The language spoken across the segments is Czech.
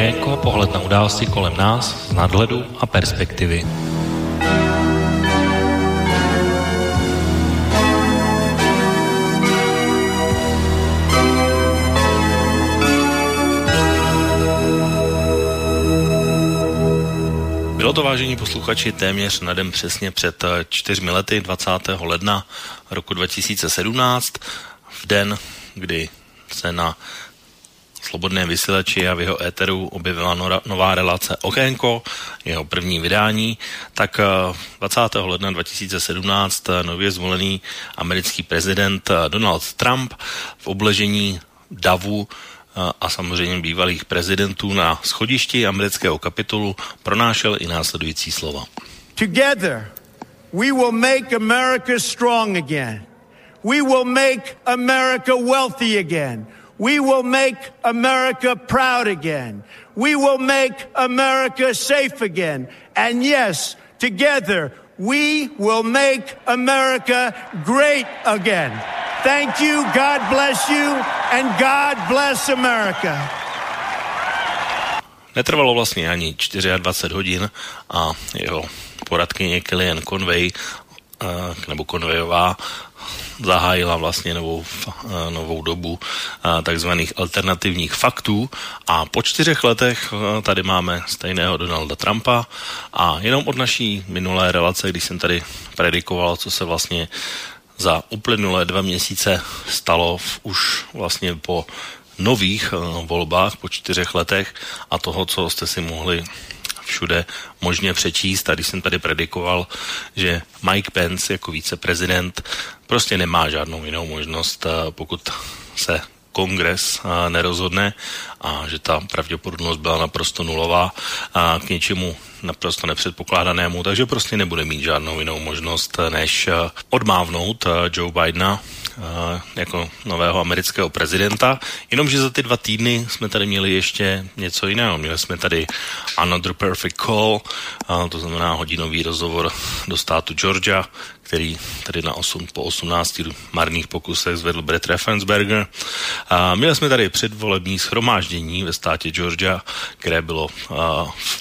Okénko a pohled na události kolem nás z nadhledu a perspektivy. Bylo to, vážení posluchači, téměř na den přesně před eh, čtyřmi lety, 20. ledna roku 2017, v den, kdy se na Slobodné vysílači a v jeho éteru objevila nová relace Okénko, jeho první vydání, tak 20. Eh, ledna 2017 eh, nově zvolený americký prezident Donald Trump v obležení davu a samozřejmě bývalých prezidentů na schodišti amerického kapitolu pronášel i následující slova. Together we will make America strong again. We will make America wealthy again. We will make America proud again. We will make America safe again. And yes, together we will make America great again. Thank you, God bless you, and God bless America. Netrvalo vlastně ani 24 hodin a jeho poradkyně Kellyanne Conway eh, nebo Conwayová zahájila vlastně novou, eh, novou dobu eh, takzvaných alternativních faktů. A po čtyřech letech tady máme stejného Donalda Trumpa. A jenom od naší minulé relace, když jsem tady predikoval, co se vlastně za uplynulé dva měsíce stalo v, už vlastně po nových volbách po čtyřech letech a toho, co jste si mohli všude možně přečíst. A když jsem tady predikoval, že Mike Pence jako viceprezident prostě nemá žádnou jinou možnost, uh, pokud se kongres nerozhodne a že ta pravděpodobnost byla naprosto nulová a k něčemu naprosto nepředpokládanému, takže prostě nebude mít žádnou jinou možnost, než odmávnout Joe Bidena jako nového amerického prezidenta. Jenomže za ty dva týdny jsme tady měli ještě něco jiného. Měli jsme tady Another Perfect Call, to znamená hodinový rozhovor do státu Georgia, který tady na 8, po 18 marných pokusech zvedl Brett Raffensberger. A měli jsme tady předvolební schromáždění ve státě Georgia, které bylo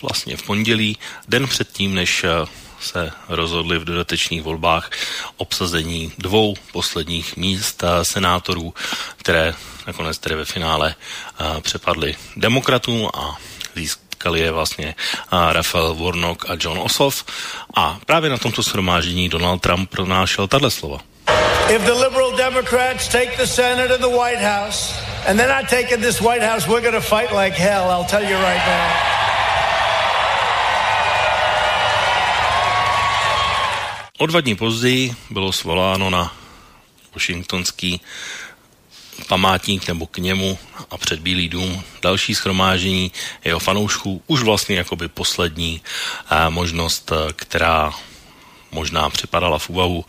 vlastně v pondělí, den předtím, než se rozhodli v dodatečných volbách obsazení dvou posledních míst senátorů, které nakonec tedy ve finále přepadly demokratům a získali je vlastně Rafael Warnock a John Ossoff. A právě na tomto shromáždění Donald Trump pronášel tato slova. If the liberal Democrats take the Senate and the White House, and they're not taking this White House, we're going to fight like hell, I'll tell you right now. O dva dní později bylo svoláno na Washingtonský památník nebo k němu a před Bílý dům další schromáždění jeho fanoušků, už vlastně jakoby poslední eh, možnost, eh, která možná připadala v úvahu,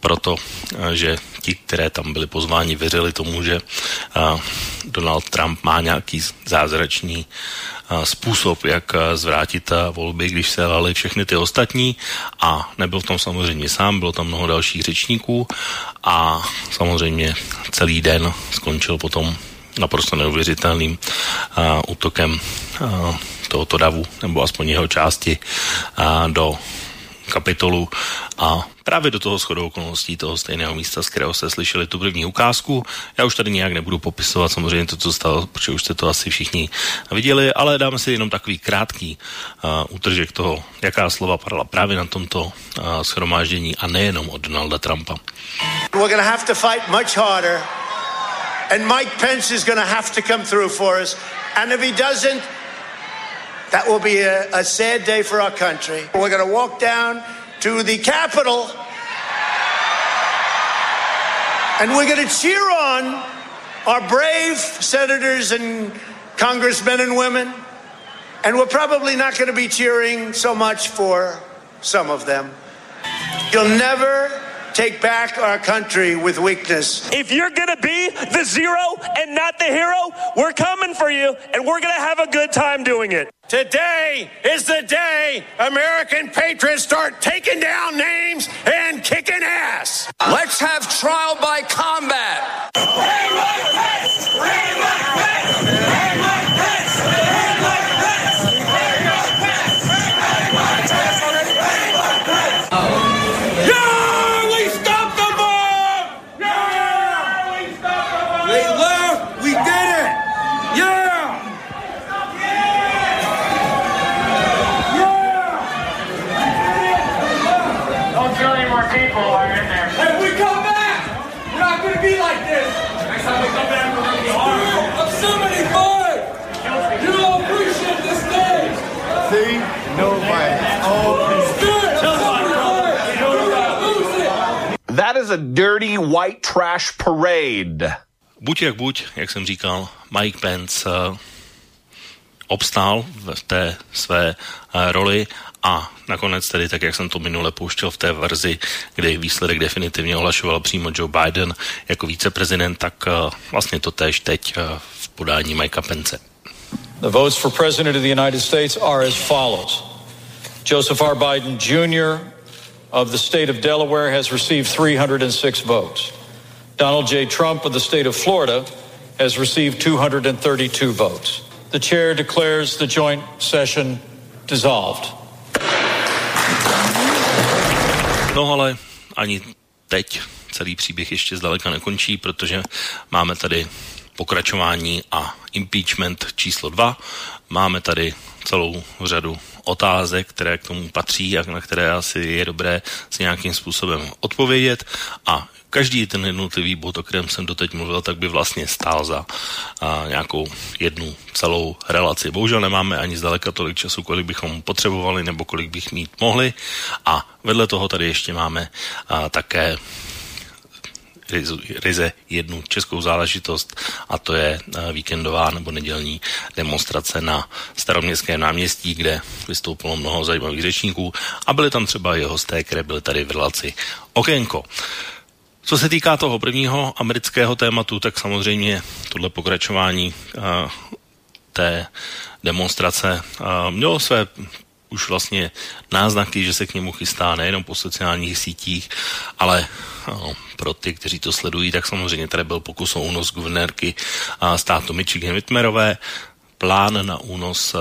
proto, eh, že ti, které tam byli pozváni, věřili tomu, že Donald Trump má nějaký zázračný způsob, jak zvrátit volby, když se lali všechny ty ostatní. A nebyl v tom samozřejmě sám, bylo tam mnoho dalších řečníků. A samozřejmě celý den skončil potom naprosto neuvěřitelným uh, útokem uh, tohoto davu, nebo aspoň jeho části uh, do kapitolu a právě do toho shodou okolností toho stejného místa, z kterého jste slyšeli tu první ukázku. Já už tady nějak nebudu popisovat samozřejmě to, co stalo, protože už jste to asi všichni viděli, ale dáme si jenom takový krátký uh, útržek toho, jaká slova padala právě na tomto uh, schromáždění a nejenom od Donalda Trumpa. We're gonna have to fight much harder and Mike Pence is gonna have to come through for us and if he doesn't That will be a, a sad day for our country. We're going to walk down to the Capitol and we're going to cheer on our brave senators and congressmen and women. And we're probably not going to be cheering so much for some of them. You'll never take back our country with weakness. If you're going to be the zero and not the hero, we're coming for you and we're going to have a good time doing it. Today is the day American patriots start taking down names and kicking ass. Let's have trial by combat. Hey, Mike Pence! Hey, Mike Pence! Hey, Mike Pence! Hey, Mike That is a dirty white trash parade. Buď jak buď, jak jsem říkal, Mike Pence uh, obstál v té své uh, roli a nakonec tedy, tak jak jsem to minule pouštěl v té verzi, kde výsledek definitivně ohlašoval přímo Joe Biden jako víceprezident, tak uh, vlastně to též teď uh, v podání Mikea Pence. The votes for President of the United States are as follows. Joseph R. Biden Jr. of the state of Delaware has received 306 votes. Donald J. Trump of the state of Florida has received 232 votes. The chair declares the joint session dissolved. No ale ani teď celý příběh ještě zdaleka nekončí, protože máme tady pokračování a impeachment číslo dva. Máme tady celou řadu otázek, které k tomu patří a na které asi je dobré si nějakým způsobem odpovědět a každý ten jednotlivý bod, o kterém jsem doteď mluvil, tak by vlastně stál za a, nějakou jednu celou relaci. Bohužel nemáme ani zdaleka tolik času, kolik bychom potřebovali nebo kolik bych mít mohli a vedle toho tady ještě máme a, také ryze jednu českou záležitost a to je eh, víkendová nebo nedělní demonstrace na staroměstském náměstí, kde vystoupilo mnoho zajímavých řečníků a byly tam třeba i hosté, které byly tady v relaci Okénko. Co se týká toho prvního amerického tématu, tak samozřejmě tohle pokračování uh, té demonstrace uh, mělo své už vlastně náznaky, že se k němu chystá nejenom po sociálních sítích, ale no, pro ty, kteří to sledují, tak samozřejmě tady byl pokus o únos guvernérky státu Michigan Whitmerové, plán na únos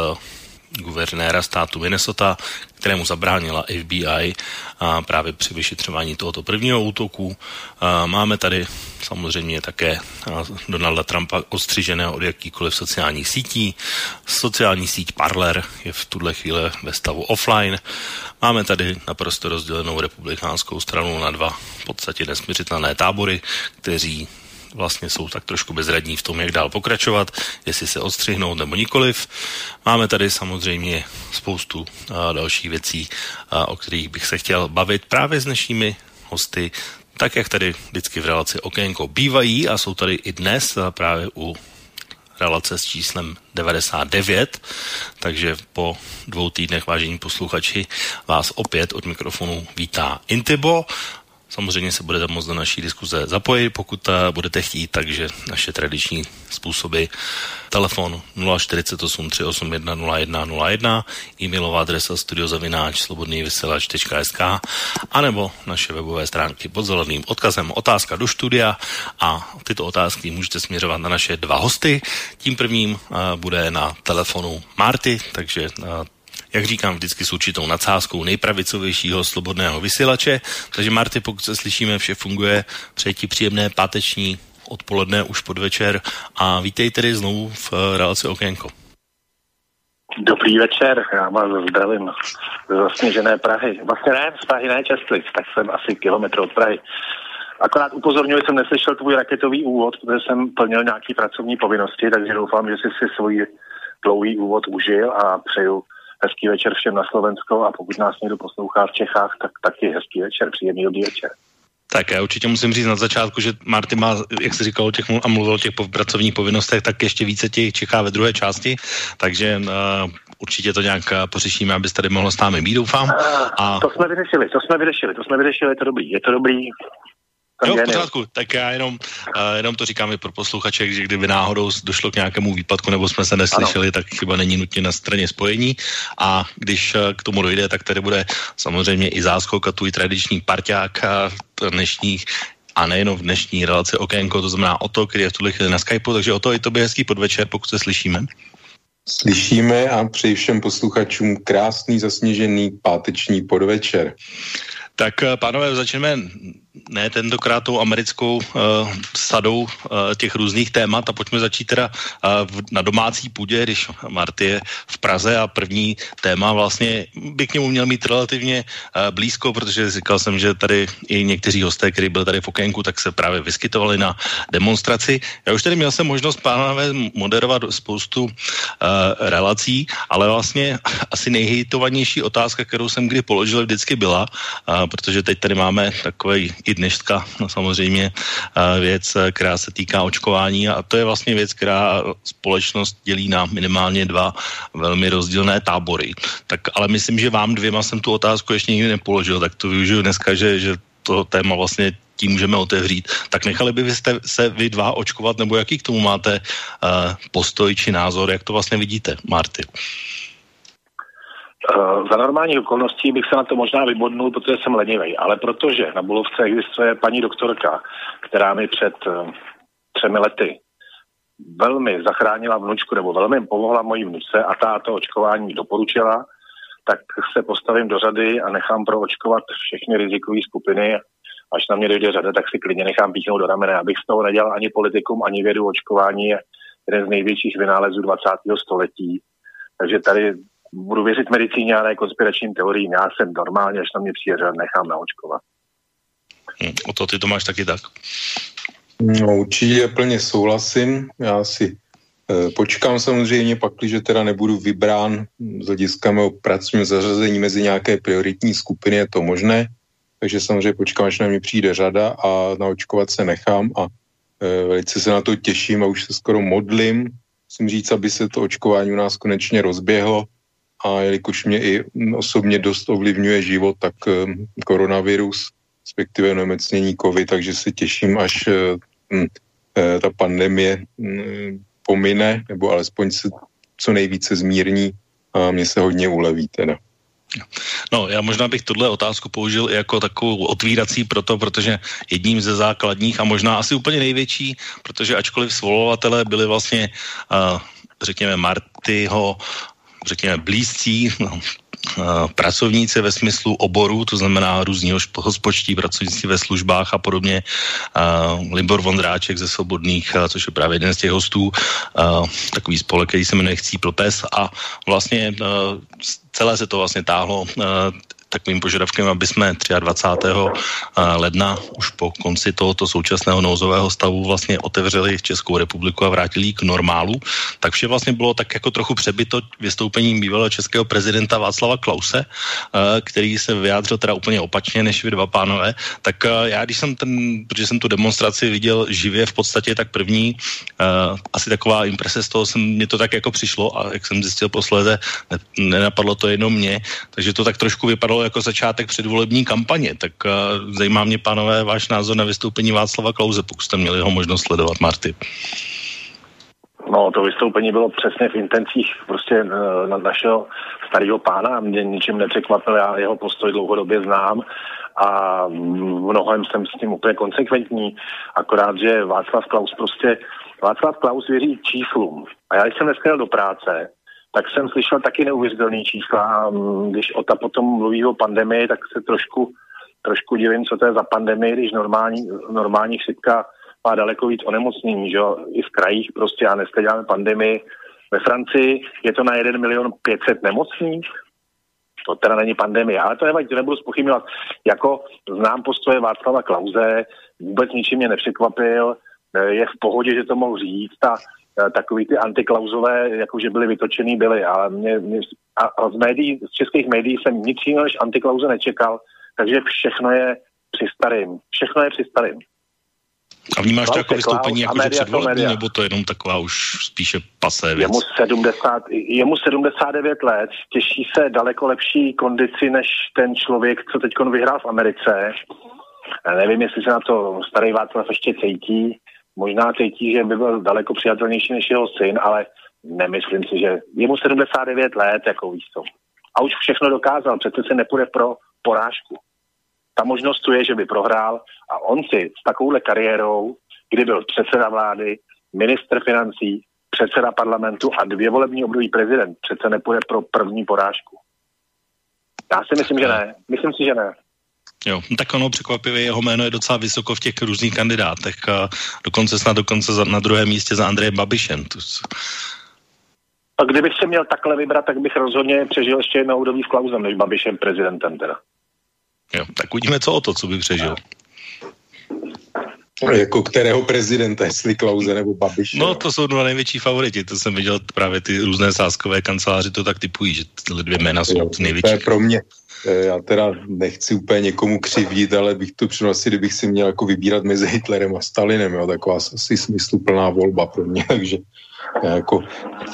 guvernéra státu Minnesota, kterému zabránila FBI a právě při vyšetřování tohoto prvního útoku. A máme tady samozřejmě také Donalda Trumpa odstřiženého od jakýkoliv sociálních sítí. Sociální síť Parler je v tuhle chvíli ve stavu offline. Máme tady naprosto rozdělenou republikánskou stranu na dva v podstatě nesměřitelné tábory, kteří vlastně jsou tak trošku bezradní v tom, jak dál pokračovat, jestli se odstřihnout nebo nikoliv. Máme tady samozřejmě spoustu a, dalších věcí, a, o kterých bych se chtěl bavit právě s dnešními hosty, tak jak tady vždycky v relaci Okénko bývají a jsou tady i dnes právě u relace s číslem 99, takže po dvou týdnech, vážení posluchači, vás opět od mikrofonu vítá Intibo Samozřejmě se budete moct do naší diskuze zapojit, pokud budete chtít, takže naše tradiční způsoby telefon 048 381 0101, e-mailová adresa studiozavináč slobodnývysílač.sk anebo naše webové stránky pod zeleným odkazem otázka do studia a tyto otázky můžete směřovat na naše dva hosty. Tím prvním uh, bude na telefonu Marty, takže uh, jak říkám, vždycky s určitou nadsázkou nejpravicovějšího slobodného vysílače. Takže Marty, pokud se slyšíme, vše funguje, přeji ti příjemné páteční odpoledne už podvečer a vítej tedy znovu v uh, relaci Okénko. Dobrý večer, já vás zdravím z zasněžené Prahy. Vlastně ne, z Prahy ne Čestlic, tak jsem asi kilometr od Prahy. Akorát upozorňuji, jsem neslyšel tvůj raketový úvod, protože jsem plnil nějaké pracovní povinnosti, takže doufám, že jsi si svůj dlouhý úvod užil a přeju hezký večer všem na Slovensko a pokud nás někdo poslouchá v Čechách, tak taky hezký večer, příjemný dobrý večer. Tak já určitě musím říct na začátku, že Marty má, jak se říkalo, těch, a mluvil o těch pracovních povinnostech, tak ještě více těch čeká ve druhé části, takže uh, určitě to nějak eh, pořešíme, abyste tady mohlo s námi být, doufám. A... To jsme vyřešili, to jsme vyřešili, to jsme vyřešili, je to dobrý, je to dobrý. Jo, v pořádku, tak já jenom, uh, jenom to říkám i pro posluchače, že kdyby náhodou došlo k nějakému výpadku nebo jsme se neslyšeli, ano. tak chyba není nutně na straně spojení a když uh, k tomu dojde, tak tady bude samozřejmě i záskok a tvůj tradiční parťák uh, dnešních a nejenom v dnešní relaci Okénko, to znamená o to, který je v tuhle chvíli na Skypeu, takže o to i to by hezký podvečer, pokud se slyšíme. Slyšíme a přeji všem posluchačům krásný zasněžený páteční podvečer. Tak pánové, začneme ne tentokrát tou americkou uh, sadou uh, těch různých témat a pojďme začít teda uh, v, na domácí půdě, když Marty je v Praze a první téma vlastně by k němu měl mít relativně uh, blízko, protože říkal jsem, že tady i někteří hosté, kteří byli tady v okénku, tak se právě vyskytovali na demonstraci. Já už tady měl jsem možnost pánové moderovat spoustu uh, relací, ale vlastně asi nejhejtovanější otázka, kterou jsem kdy položil, vždycky byla, uh, protože teď tady máme takový i dneška no, samozřejmě věc, která se týká očkování a to je vlastně věc, která společnost dělí na minimálně dva velmi rozdílné tábory. Tak ale myslím, že vám dvěma jsem tu otázku ještě nikdy nepoložil, tak to využiju dneska, že, že to téma vlastně tím můžeme otevřít. Tak nechali by byste se vy dva očkovat, nebo jaký k tomu máte uh, postoj či názor, jak to vlastně vidíte, Marty? Uh, za normálních okolností bych se na to možná vybodnul, protože jsem lenivý, ale protože na Bulovce existuje paní doktorka, která mi před uh, třemi lety velmi zachránila vnučku, nebo velmi pomohla mojí vnuce a ta to očkování doporučila, tak se postavím do řady a nechám proočkovat všechny rizikové skupiny. Až na mě dojde řada, tak si klidně nechám píchnout do ramene, abych z toho nedělal ani politikum, ani vědu očkování je jeden z největších vynálezů 20. století. Takže tady budu věřit medicíně a ne konspiračním teoriím. Já jsem normálně, až na mě přijde řada, nechám naočkovat. Hmm, o to ty to máš taky tak. No, určitě plně souhlasím. Já si e, počkám samozřejmě, pak, že teda nebudu vybrán z hlediska mého pracovního zařazení mezi nějaké prioritní skupiny, je to možné. Takže samozřejmě počkám, až na mě přijde řada a naočkovat se nechám a e, velice se na to těším a už se skoro modlím. Musím říct, aby se to očkování u nás konečně rozběhlo a jelikož mě i osobně dost ovlivňuje život, tak e, koronavirus, respektive nemocnění COVID, takže se těším, až e, hm, e, ta pandemie hm, pomine, nebo alespoň se co nejvíce zmírní a mě se hodně uleví teda. No, já možná bych tuhle otázku použil i jako takovou otvírací proto, protože jedním ze základních a možná asi úplně největší, protože ačkoliv svolovatelé byli vlastně, uh, řekněme, Martyho, řekněme, blízcí, no, pracovníci ve smyslu oboru, to znamená různí hospodští pracovníci ve službách a podobně. Libor Vondráček ze Svobodných, což je právě jeden z těch hostů, takový spolek, který se jmenuje Chcípl pes a vlastně celé se to vlastně táhlo takovým požadavkem, aby jsme 23. ledna už po konci tohoto současného nouzového stavu vlastně otevřeli Českou republiku a vrátili k normálu, tak vše vlastně bylo tak jako trochu přebyto vystoupením bývalého českého prezidenta Václava Klause, který se vyjádřil teda úplně opačně než vy dva pánové, tak já když jsem ten, protože jsem tu demonstraci viděl živě v podstatě, tak první asi taková imprese z toho jsem, mě to tak jako přišlo a jak jsem zjistil posledně, nenapadlo to jenom mě, takže to tak trošku vypadalo jako začátek předvolební kampaně, tak uh, zajímá mě, pánové, váš názor na vystoupení Václava Klauze, pokud jste měli ho možnost sledovat, Marty. No, to vystoupení bylo přesně v intencích prostě uh, na našeho starého pána. Mě ničím nepřekvapil, já jeho postoj dlouhodobě znám a mnohem jsem s tím úplně konsekventní, akorát, že Václav Klaus prostě, Václav Klaus věří číslům. A já jsem dneska jel do práce, tak jsem slyšel taky neuvěřitelné čísla. A mm, když Ota potom mluví o pandemii, tak se trošku, trošku divím, co to je za pandemii, když normální, normální chřipka má daleko víc onemocnění, že jo? i v krajích prostě a dneska děláme pandemii. Ve Francii je to na 1 milion 500 nemocných, to teda není pandemie, ale to nevadí, to nebudu spochybňovat. Jako znám postoje Václava Klauze, vůbec ničím mě nepřekvapil, je v pohodě, že to mohl říct a takový ty antiklauzové, jakože byly vytočený, byly. Ale mě, mě, a, a z, médií, z českých médií jsem nic jiného než antiklauze nečekal, takže všechno je při starým. Všechno je při starým. A vnímáš to jako vystoupení jako že předvolební, nebo to je jenom taková už spíše pasé věc? Jemu, 70, jemu 79 let, těší se daleko lepší kondici než ten člověk, co teď vyhrál v Americe. Já nevím, jestli se na to starý Václav ještě cítí možná cítí, že by byl daleko přijatelnější než jeho syn, ale nemyslím si, že je mu 79 let, jako víš co. A už všechno dokázal, přece se nepůjde pro porážku. Ta možnost tu je, že by prohrál a on si s takovouhle kariérou, kdy byl předseda vlády, minister financí, předseda parlamentu a dvě volební období prezident, přece nepůjde pro první porážku. Já si myslím, že ne. Myslím si, že ne. Jo, no tak ono překvapivě jeho jméno je docela vysoko v těch různých kandidátech. A dokonce snad dokonce za, na druhém místě za Andrejem Babišem. A kdybych se měl takhle vybrat, tak bych rozhodně přežil ještě jednou období s Klausem než Babišem prezidentem teda. Jo, tak uvidíme, co o to, co by přežil. Jako kterého prezidenta, jestli Klauze nebo Babiš. No, to jsou dva největší favoriti, to jsem viděl právě ty různé sáskové kanceláře to tak typují, že tyhle dvě jména jsou jo, největší. To je pro mě, eh, já teda nechci úplně někomu křivdit, ale bych to přišel asi, kdybych si měl jako vybírat mezi Hitlerem a Stalinem, jo, taková asi smysluplná volba pro mě, takže jako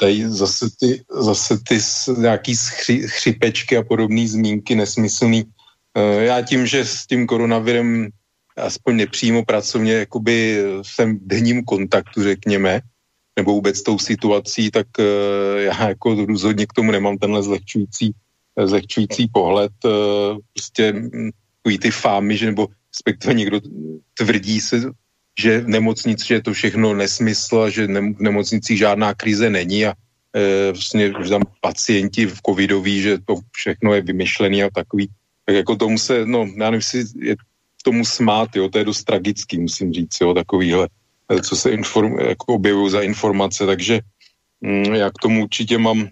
tady zase ty, zase ty nějaký schři, chřipečky a podobné zmínky nesmyslný. Eh, já tím, že s tím koronavirem aspoň nepřímo pracovně jakoby jsem v denním kontaktu, řekněme, nebo vůbec tou situací, tak uh, já jako rozhodně k tomu nemám tenhle zlehčující, zlehčující pohled. Prostě hm, ty fámy, že nebo respektive někdo tvrdí se, že v nemocnici, že je to všechno nesmysl že v nemocnici žádná krize není a e, vlastně že tam pacienti v covidoví, že to všechno je vymyšlený a takový, tak jako tomu se, no já nevím, jestli je tomu smát, jo, to je dost tragický, musím říct, jo, takovýhle, eh, co se inform, jako objevují za informace, takže mm, já k tomu určitě mám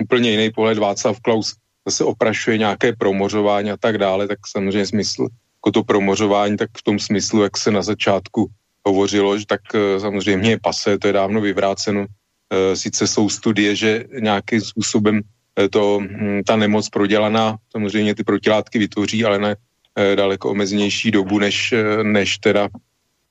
úplně jiný pohled. Václav Klaus zase oprašuje nějaké promořování a tak dále, tak samozřejmě smysl, jako to promořování, tak v tom smyslu, jak se na začátku hovořilo, že tak eh, samozřejmě je pase, to je dávno vyvráceno. Eh, sice jsou studie, že nějakým způsobem to, hm, ta nemoc prodělaná, samozřejmě ty protilátky vytvoří, ale ne daleko omezenější dobu, než, eh, než teda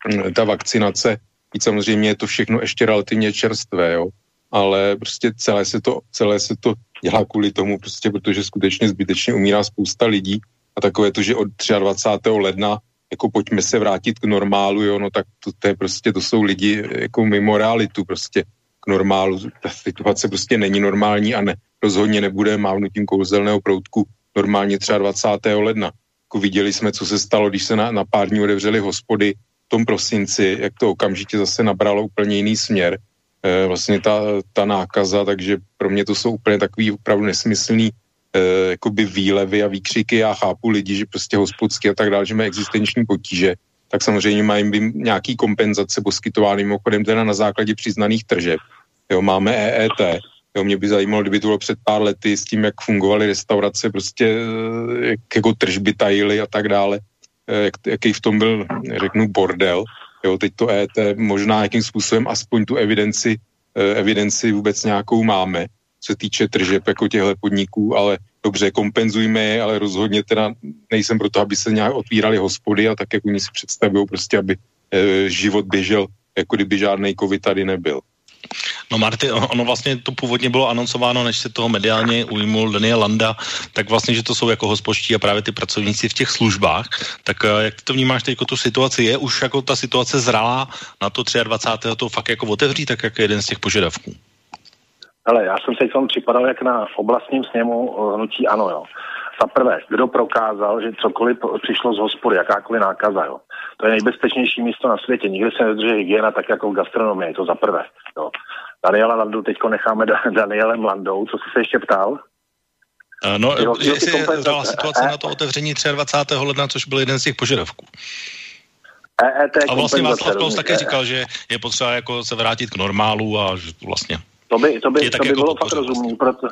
hm, ta vakcinace. Víc samozřejmě je to všechno ještě relativně čerstvé, jo. Ale prostě celé se to, celé se to dělá kvůli tomu, prostě protože skutečně zbytečně umírá spousta lidí a takové to, že od 23. ledna jako pojďme se vrátit k normálu, jo, no tak to, to je prostě, to jsou lidi jako mimo realitu prostě k normálu. Ta situace prostě není normální a ne, rozhodně nebude mávnutím kouzelného proutku normálně 23. ledna. Jako viděli jsme, co se stalo, když se na, na pár dní otevřely hospody v tom prosinci, jak to okamžitě zase nabralo úplně jiný směr, e, vlastně ta, ta nákaza, takže pro mě to jsou úplně takový opravdu nesmyslný e, jakoby výlevy a výkřiky. Já chápu lidi, že prostě hospodský a tak dále, že mají existenční potíže, tak samozřejmě mají by nějaký kompenzace poskytovány mimochodem teda na základě přiznaných tržeb. Jo, máme EET, Jo, mě by zajímalo, kdyby to bylo před pár lety s tím, jak fungovaly restaurace, prostě eh, jak jako tržby tajily a tak dále, eh, jak, jaký v tom byl, řeknu, bordel. Jo, teď to ET možná jakým způsobem aspoň tu evidenci, eh, evidenci vůbec nějakou máme, co se týče tržeb jako těchto podniků, ale dobře, kompenzujme je, ale rozhodně teda nejsem proto, aby se nějak otvíraly hospody a tak, jak oni si představují, prostě aby život běžel, jako kdyby žádný covid tady nebyl. No Marty, ono vlastně to původně bylo anoncováno, než se toho mediálně ujmul Daniel Landa, tak vlastně, že to jsou jako hospoští a právě ty pracovníci v těch službách. Tak eh, jak ty to vnímáš teď jako tu situaci? Je už jako ta situace zralá na to 23. to fakt jako otevří, tak jak jeden z těch požadavků? Ale já jsem se vám připadal jak na oblastním sněmu eh, hnutí ano, jo. Za prvé, kdo prokázal, že cokoliv přišlo z hospody, jakákoliv nákaza, jo. To je nejbezpečnější místo na světě. Nikde se nedrží hygiena tak jako v gastronomii, to za prvé. Jo. Daniela Landu teďko necháme da- Danielem Landou. Co jsi se ještě ptal? Uh, no, jeho, jestli je dala situace e- na to otevření 23. ledna, což byl jeden z těch požadavků. EET a vlastně Václav Klaus také říkal, že je potřeba jako se vrátit k normálu a že vlastně to by, to by, to by jako bylo fakt rozumný, proto,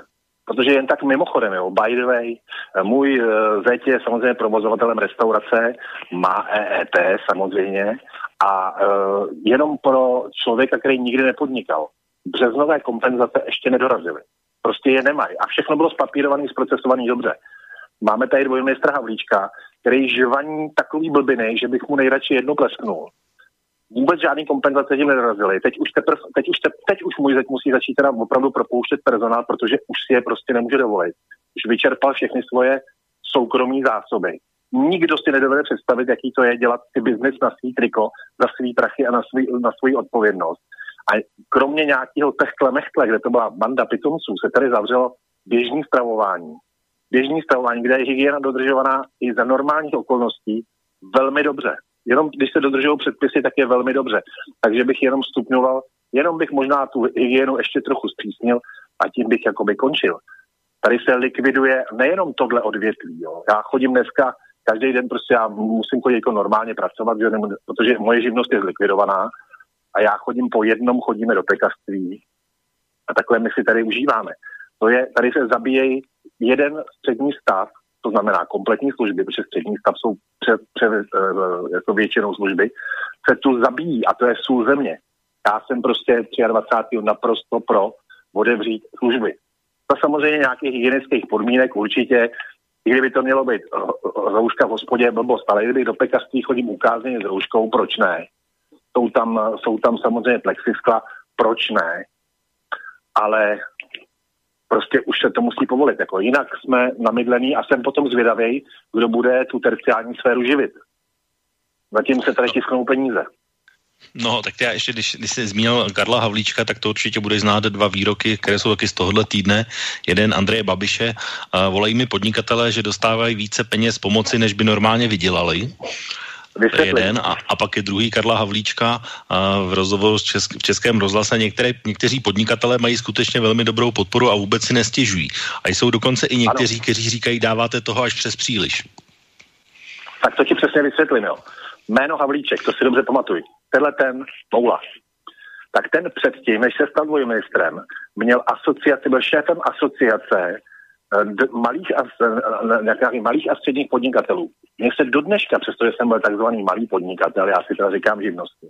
protože jen tak mimochodem, jo, by the way, můj uh, zeď je samozřejmě provozovatelem restaurace, má EET samozřejmě a uh, jenom pro člověka, který nikdy nepodnikal, březnové kompenzace ještě nedorazily. Prostě je nemají. A všechno bylo spapírované, zprocesované dobře. Máme tady dvojmistra Havlíčka, který žvaní takový blbiny, že bych mu nejradši jedno plesknul. Vůbec žádný kompenzace tím nedorazily. Teď už, teprv, teď, už te, teď už můj zeď musí začít teda opravdu propouštět personál, protože už si je prostě nemůže dovolit. Už vyčerpal všechny svoje soukromí zásoby. Nikdo si nedovede představit, jaký to je dělat si biznis na svý triko, za svý prachy a na, svý, na svou odpovědnost. A kromě nějakého techtle mechtle, kde to byla banda pitomců, se tady zavřelo běžný stravování. Běžný stravování, kde je hygiena dodržovaná i za normálních okolností velmi dobře. Jenom když se dodržují předpisy, tak je velmi dobře. Takže bych jenom stupňoval, jenom bych možná tu hygienu ještě trochu zpřísnil a tím bych jakoby končil. Tady se likviduje nejenom tohle odvětví. Jo. Já chodím dneska každý den prostě já musím chodit jako normálně pracovat, že nemůžu, protože moje živnost je zlikvidovaná a já chodím po jednom, chodíme do pekařství a takhle my si tady užíváme. To je, tady se zabíjejí jeden střední stav to znamená kompletní služby, protože střední stav jsou před, před, jako většinou služby, se tu zabíjí a to je sůl země. Já jsem prostě 23. naprosto pro otevřít služby. To samozřejmě nějakých hygienických podmínek určitě, i kdyby to mělo být rouška v hospodě, blbost, ale kdyby do pekařství chodím ukázně s rouškou, proč ne? Jsou tam, jsou tam samozřejmě plexiskla, proč ne? Ale prostě už se to musí povolit. Jako jinak jsme namydlení a jsem potom zvědavý, kdo bude tu terciální sféru živit. Zatím se tady tisknou peníze. No, tak já ještě, když, když jsi zmínil Karla Havlíčka, tak to určitě bude znát dva výroky, které jsou taky z tohohle týdne. Jeden Andreje Babiše. Uh, volají mi podnikatelé, že dostávají více peněz pomoci, než by normálně vydělali. Je jeden. A, a pak je druhý Karla Havlíčka a v rozhovoru v, česk, v Českém rozhlase. Některé, někteří podnikatelé mají skutečně velmi dobrou podporu a vůbec si nestěžují. A jsou dokonce i někteří, ano. kteří říkají, dáváte toho až přes příliš. Tak to ti přesně vysvětlím, jo. Jméno Havlíček, to si dobře pamatuj. Tenhle ten Moula. Tak ten předtím, než se stal dvojministrem, měl asociaci, byl šéfem asociace malých a, malých a středních podnikatelů. Mně se do dneška, přestože jsem byl takzvaný malý podnikatel, já si teda říkám živnosti,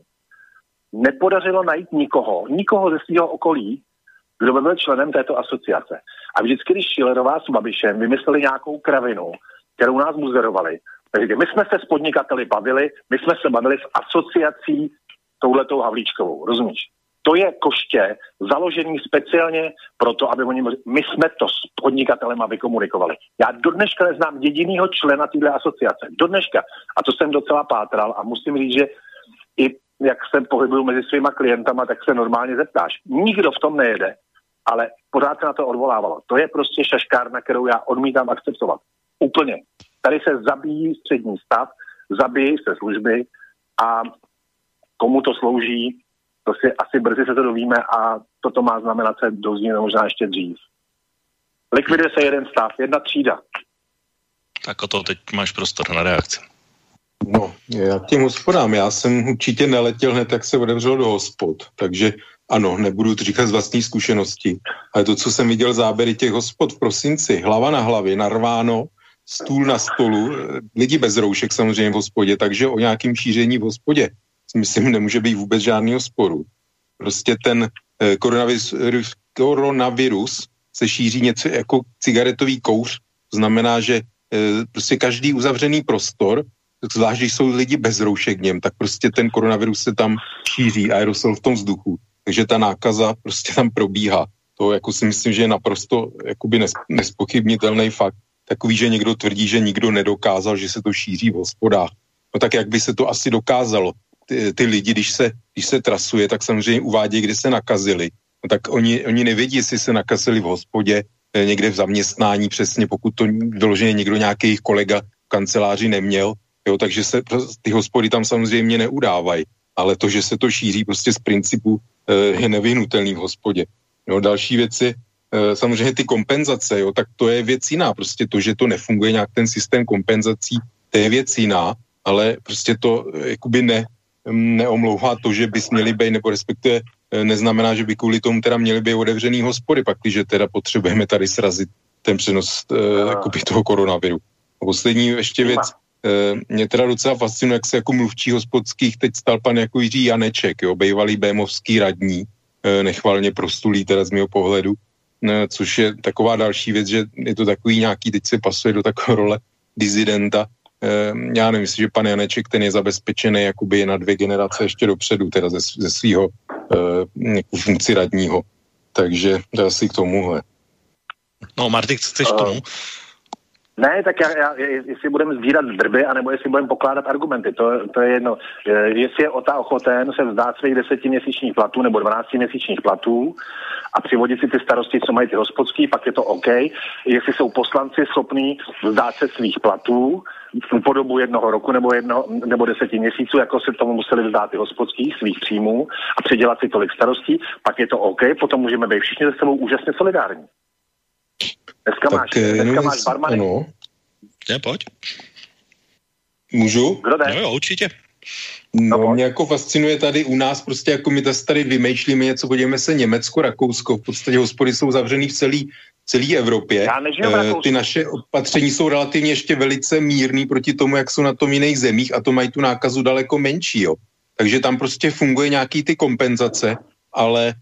nepodařilo najít nikoho, nikoho ze svého okolí, kdo by byl členem této asociace. A vždycky, když Šilerová s Babišem vymysleli nějakou kravinu, kterou nás muzerovali, takže my jsme se s podnikateli bavili, my jsme se bavili s asociací touhletou Havlíčkovou, rozumíš? To je koště založený speciálně proto, aby oni my jsme to s podnikatelem vykomunikovali. Já do dneška neznám jedinýho člena téhle asociace. Do dneška. A to jsem docela pátral a musím říct, že i jak se pohybuju mezi svýma klientama, tak se normálně zeptáš. Nikdo v tom nejede, ale pořád se na to odvolávalo. To je prostě šaškárna, kterou já odmítám akceptovat. Úplně. Tady se zabíjí střední stav, zabíjí se služby a komu to slouží, to si asi brzy se to dovíme a toto má znamenat se dozvíme možná ještě dřív. Likviduje se jeden stav, jedna třída. Tak o to teď máš prostor na reakci. No, já k těm hospodám, já jsem určitě neletěl hned, jak se otevřelo do hospod, takže ano, nebudu to říkat z vlastní zkušenosti, ale to, co jsem viděl záběry těch hospod v prosinci, hlava na hlavě, narváno, stůl na stolu, lidi bez roušek samozřejmě v hospodě, takže o nějakém šíření v hospodě myslím, nemůže být vůbec žádného sporu. Prostě ten eh, koronavirus, koronavirus se šíří něco jako cigaretový kouř, to znamená, že eh, prostě každý uzavřený prostor, zvlášť když jsou lidi bez roušek něm, tak prostě ten koronavirus se tam šíří, aerosol v tom vzduchu. Takže ta nákaza prostě tam probíhá. To jako si myslím, že je naprosto jakoby nespochybnitelný fakt. Takový, že někdo tvrdí, že nikdo nedokázal, že se to šíří v hospodách. No tak jak by se to asi dokázalo? Ty, ty lidi, když se, když se trasuje, tak samozřejmě uvádějí, kde se nakazili. No tak oni, oni nevědí, jestli se nakazili v hospodě, eh, někde v zaměstnání přesně, pokud to vyloženě někdo nějaký kolega v kanceláři neměl, jo, takže se ty hospody tam samozřejmě neudávají, ale to, že se to šíří prostě z principu eh, je nevyhnutelný v hospodě. No, další věci, eh, samozřejmě ty kompenzace, jo, tak to je věc jiná, prostě to, že to nefunguje nějak ten systém kompenzací, to je věc jiná, ale prostě to jakoby ne, neomlouvá to, že by směli být, nebo respektive eh, neznamená, že by kvůli tomu teda měli být otevřený hospody, pak když teda potřebujeme tady srazit ten přenos uh, toho koronaviru. A poslední ještě věc, uh, mě teda docela fascinuje, jak se jako mluvčí hospodských teď stal pan jako Jiří Janeček, jo, bývalý bémovský radní, uh, nechvalně prostulý teda z mého pohledu, což je taková další věc, že je to takový nějaký, teď se pasuje do takové role dizidenta, já nevím, že pan Janeček ten je zabezpečený jakoby na dvě generace ještě dopředu, teda ze, ze svého uh, funkci radního. Takže asi k tomuhle. No, Marty, chceš k tomu? Ne, tak já, já, jestli budeme sbírat drby, anebo jestli budeme pokládat argumenty, to, to je jedno. Jestli je o ta ochoten se vzdát svých desetiměsíčních platů nebo dvanáctiměsíčních platů a přivodit si ty starosti, co mají ty hospodský, pak je to OK. Jestli jsou poslanci schopní vzdát se svých platů po dobu jednoho roku nebo, jedno, nebo deseti měsíců, jako se tomu museli vzdát ty hospodský svých příjmů a předělat si tolik starostí, pak je to OK, potom můžeme být všichni se sebou úžasně solidární. Dneska tak, máš, eh, dneska máš barmany. Ano. Ne, pojď. Můžu? Kdo jde? No jo, určitě. No, no mě jako fascinuje tady u nás, prostě jako my tady vymýšlíme něco, podívejme se Německo, Rakousko, v podstatě hospody jsou zavřený v celý, celé Evropě. Uh, ty naše opatření jsou relativně ještě velice mírný proti tomu, jak jsou na tom jiných zemích a to mají tu nákazu daleko menší. Jo. Takže tam prostě funguje nějaký ty kompenzace, ale e,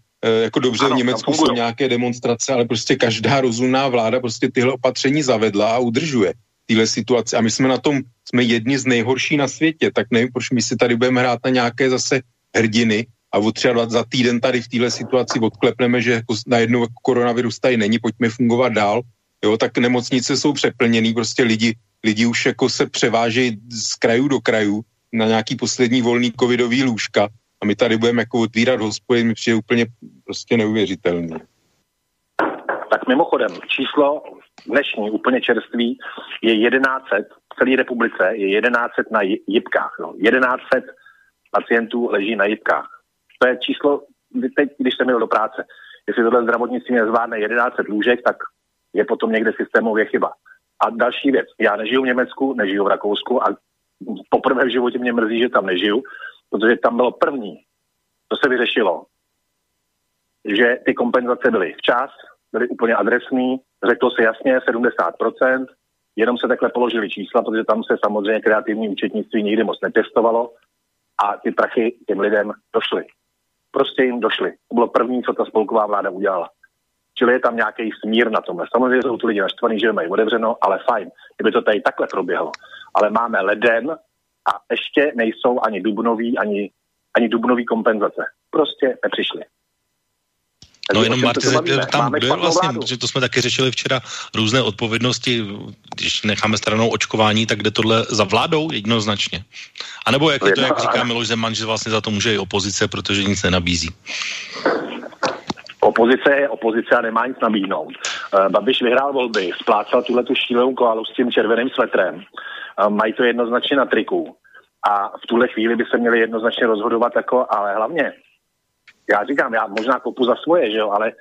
jako dobře ano, v Německu jsou nějaké demonstrace, ale prostě každá rozumná vláda prostě tyhle opatření zavedla a udržuje tyhle situace. A my jsme na tom, jsme jedni z nejhorší na světě, tak nevím, proč my si tady budeme hrát na nějaké zase hrdiny a třeba za týden tady v téhle situaci odklepneme, že jako najednou jako koronavirus tady není, pojďme fungovat dál. Jo, tak nemocnice jsou přeplněný, prostě lidi, lidi už jako se převážejí z krajů do krajů na nějaký poslední volný covidový lůžka a my tady budeme jako otvírat hospody, mi přijde úplně prostě neuvěřitelný. Tak mimochodem, číslo dnešní úplně čerství je 1100, v celé republice je 1100 na jibkách. No. 1100 pacientů leží na jibkách. To je číslo, teď, když jsem měl do práce. Jestli tohle zdravotnictví nezvládne 1100 lůžek, tak je potom někde systémově chyba. A další věc, já nežiju v Německu, nežiju v Rakousku a poprvé v životě mě mrzí, že tam nežiju, protože tam bylo první, to se vyřešilo, že ty kompenzace byly včas, byly úplně adresní, řeklo se jasně 70%, jenom se takhle položili čísla, protože tam se samozřejmě kreativní účetnictví nikdy moc netestovalo a ty prachy těm lidem došly. Prostě jim došly. To bylo první, co ta spolková vláda udělala. Čili je tam nějaký smír na tomhle. Samozřejmě jsou tu lidi naštvaní, že mají otevřeno, ale fajn, kdyby to tady takhle proběhlo. Ale máme leden a ještě nejsou ani dubnový, ani, ani dubnový kompenzace. Prostě nepřišli. No jenom Marty, tam kdo je vlastně, vládu. že to jsme taky řešili včera, různé odpovědnosti, když necháme stranou očkování, tak jde tohle za vládou jednoznačně. A nebo jak je to, jak říká Miloš Zeman, že vlastně za to může i opozice, protože nic nenabízí. Opozice je opozice a nemá nic nabídnout. Uh, Babiš vyhrál volby, splácal tuhle tu šílenou koalu s tím červeným svetrem. Uh, mají to jednoznačně na triku. A v tuhle chvíli by se měli jednoznačně rozhodovat jako, ale hlavně já říkám, já možná kopu za svoje, že jo, ale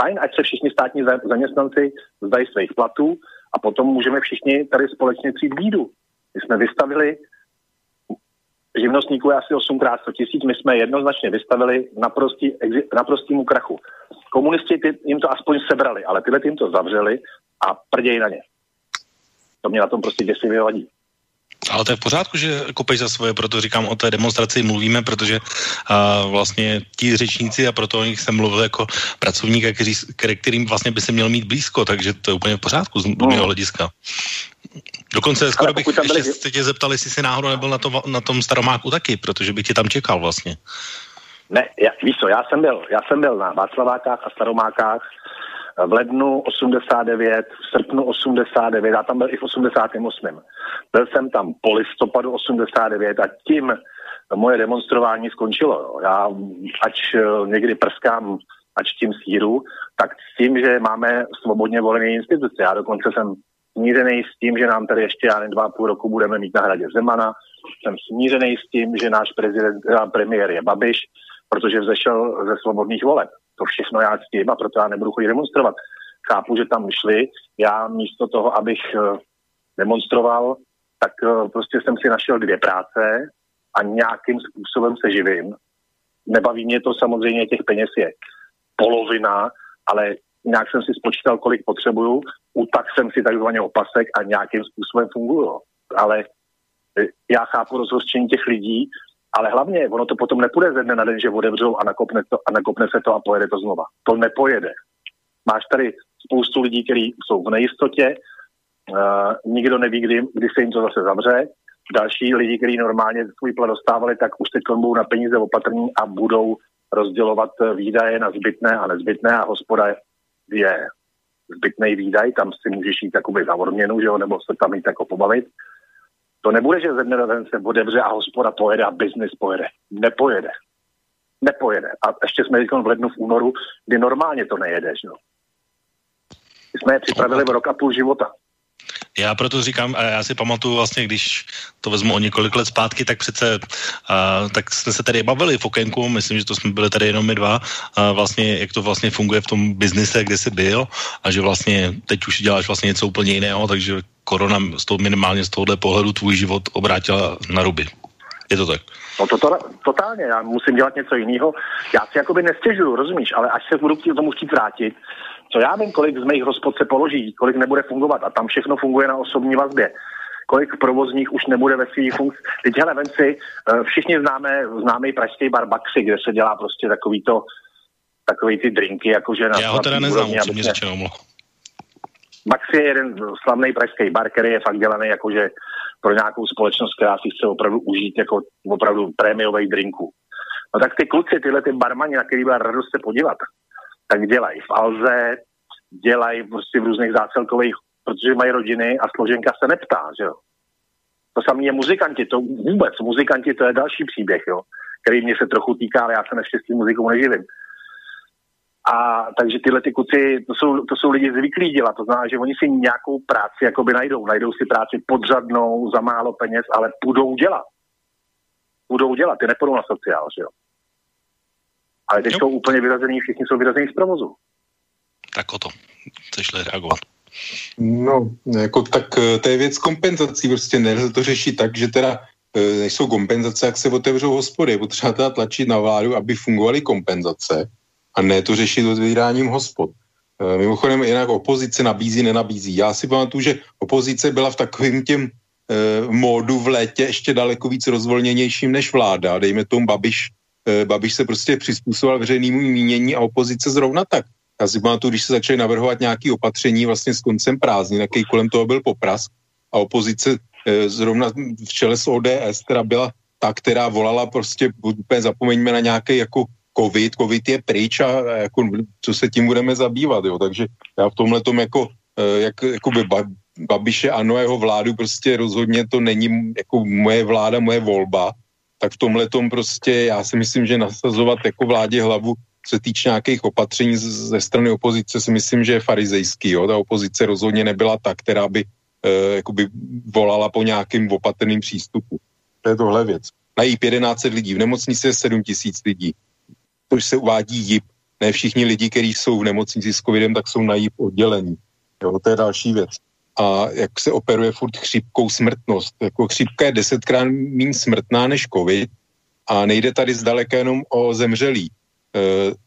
fajn, ať se všichni státní zaměstnanci zdají svých platů a potom můžeme všichni tady společně přijít bídu. My jsme vystavili živnostníků je asi 8x 100 tisíc, my jsme jednoznačně vystavili naprostý, naprostýmu krachu. Komunisti ty, jim to aspoň sebrali, ale tyhle jim to zavřeli a prdějí na ně. To mě na tom prostě děsivě vadí. Ale to je v pořádku, že kopej za svoje, proto říkám o té demonstraci mluvíme, protože a, vlastně ti řečníci a proto o nich jsem mluvil jako pracovník, který, kterým vlastně by se měl mít blízko, takže to je úplně v pořádku z mého no. hlediska. Dokonce skoro bych ještě byli... se tě zeptal, jestli jsi náhodou nebyl na, to, na tom staromáku taky, protože bych tě tam čekal vlastně. Ne, já, víš co, já jsem byl, já jsem byl na Václavákách a Staromákách v lednu 89, v srpnu 89, já tam byl i v 88. Byl jsem tam po listopadu 89 a tím moje demonstrování skončilo. Já, ač eh, někdy prskám, ač tím síru, tak s tím, že máme svobodně volené instituce. Já dokonce jsem smířený s tím, že nám tady ještě já dva půl roku budeme mít na hradě Zemana. Jsem smířený s tím, že náš prezident, eh, premiér je Babiš, protože vzešel ze svobodných voleb. To všechno já s tím a proto já nebudu chodit demonstrovat. Chápu, že tam šli. Já místo toho, abych eh, demonstroval, tak eh, prostě jsem si našel dvě práce a nějakým způsobem se živím. Nebaví mě to samozřejmě, těch peněz je polovina, ale nějak jsem si spočítal, kolik potřebuju, utak jsem si takzvaně opasek a nějakým způsobem funguju. Ale eh, já chápu rozhořčení těch lidí, ale hlavně ono to potom nepůjde ze dne na den, že otevřou a nakopne, to, a nakopne se to a pojede to znova. To nepojede. Máš tady spoustu lidí, kteří jsou v nejistotě, uh, nikdo neví, kdy, kdy se jim to zase zavře. Další lidi, kteří normálně svůj plat dostávali, tak už teď budou na peníze opatrní a budou rozdělovat výdaje na zbytné a nezbytné a hospoda je zbytný výdaj, tam si můžeš jít jakoby za odměnu, že jo, nebo se tam jít jako pobavit. To nebude, že ze dne na den se odevře a hospoda pojede a biznis pojede. Nepojede. Nepojede. A ještě jsme teď v lednu, v únoru, kdy normálně to nejede, že jo. My jsme je připravili v rok a půl života. Já proto říkám, a já si pamatuju vlastně, když to vezmu o několik let zpátky, tak přece, a, tak jsme se tady bavili v okénku, myslím, že to jsme byli tady jenom my dva, a vlastně, jak to vlastně funguje v tom biznise, kde jsi byl a že vlastně teď už děláš vlastně něco úplně jiného, takže korona z toho, minimálně z tohohle pohledu tvůj život obrátila na ruby. Je to tak? No to, to totálně, já musím dělat něco jiného. Já si jakoby nestěžuju, rozumíš, ale až se budu k tomu chtít vrátit, Co já vím, kolik z mých hospod se položí, kolik nebude fungovat a tam všechno funguje na osobní vazbě. Kolik provozních už nebude ve svých funkci. Teď hele, vem si, eh, všichni známe známý pražský bar Baxi, kde se dělá prostě takový to, takový ty drinky, jakože na Já ho teda neznám, upřímně řečeno. Baxi je jeden slavný pražský bar, který je fakt dělaný jakože pro nějakou společnost, která si chce opravdu užít jako opravdu prémiových drinků. No tak ty kluci, tyhle ty barmani, na který byla radost se podívat, tak dělají v Alze, dělají prostě v různých zácelkových, protože mají rodiny a složenka se neptá, že jo. To samé je muzikanti, to vůbec, muzikanti to je další příběh, jo, který mě se trochu týká, ale já se naštěstí muzikou neživím. A takže tyhle ty kuci, to jsou, to jsou lidi zvyklí dělat, to znamená, že oni si nějakou práci jakoby najdou, najdou si práci podřadnou, za málo peněz, ale budou dělat. Budou dělat, ty nepůjdou na sociál, že jo. Ale teď jsou úplně vyrazení, všichni jsou vyrazení z provozu. Tak o to, chceš reagovat? No, jako tak eh, to je věc kompenzací, prostě nelze to řešit tak, že teda eh, nejsou kompenzace, jak se otevřou hospody. Potřeba teda tlačit na vládu, aby fungovaly kompenzace a ne to řešit otvíráním hospod. Eh, mimochodem, jinak opozice nabízí, nenabízí. Já si pamatuju, že opozice byla v takovém těm eh, módu v létě ještě daleko víc rozvolněnějším než vláda. Dejme tomu Babiš, Babiš se prostě přizpůsoboval veřejnému mínění a opozice zrovna tak. Já si pamatuju, když se začaly navrhovat nějaké opatření vlastně s koncem prázdnin, jaký kolem toho byl popras a opozice eh, zrovna v čele s ODS, která byla ta, která volala prostě, úplně zapomeňme na nějaký jako covid, covid je pryč a jako, co se tím budeme zabývat, jo. Takže já v tomhle tom jako, eh, jak, jakoby Babiše ano, jeho vládu prostě rozhodně to není jako moje vláda, moje volba, tak v tomhle tom prostě já si myslím, že nasazovat jako vládě hlavu se týče nějakých opatření ze strany opozice, si myslím, že je farizejský. Jo? Ta opozice rozhodně nebyla ta, která by e, jakoby volala po nějakým opatrným přístupu. To je tohle věc. Na JIP 11 lidí, v nemocnici je 7 tisíc lidí což se uvádí JIP. Ne všichni lidi, kteří jsou v nemocnici s covidem, tak jsou na JIP oddělení. Jo, to je další věc. A jak se operuje furt chřipkou smrtnost. Jako chřipka je desetkrát méně smrtná než covid a nejde tady zdaleka jenom o zemřelí. E,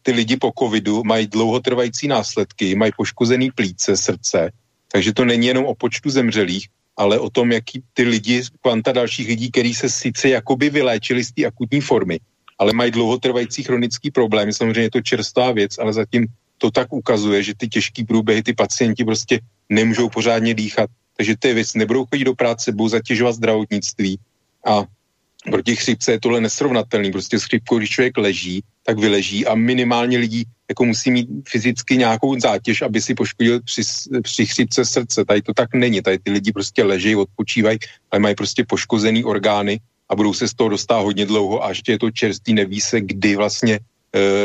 ty lidi po covidu mají dlouhotrvající následky, mají poškozený plíce, srdce, takže to není jenom o počtu zemřelých, ale o tom, jaký ty lidi, kvanta dalších lidí, kteří se sice jakoby vyléčili z té akutní formy, ale mají dlouhotrvající chronický problém. Samozřejmě je to čerstvá věc, ale zatím to tak ukazuje, že ty těžký průběhy, ty pacienti prostě nemůžou pořádně dýchat. Takže ty věci nebudou chodit do práce, budou zatěžovat zdravotnictví a proti chřipce je tohle nesrovnatelný. Prostě s chřipkou, když člověk leží, tak vyleží a minimálně lidí jako musí mít fyzicky nějakou zátěž, aby si poškodil při, při chřipce srdce. Tady to tak není. Tady ty lidi prostě leží, odpočívají, ale mají prostě poškozený orgány a budou se z toho dostat hodně dlouho a ještě je to čerstvý, neví se, kdy vlastně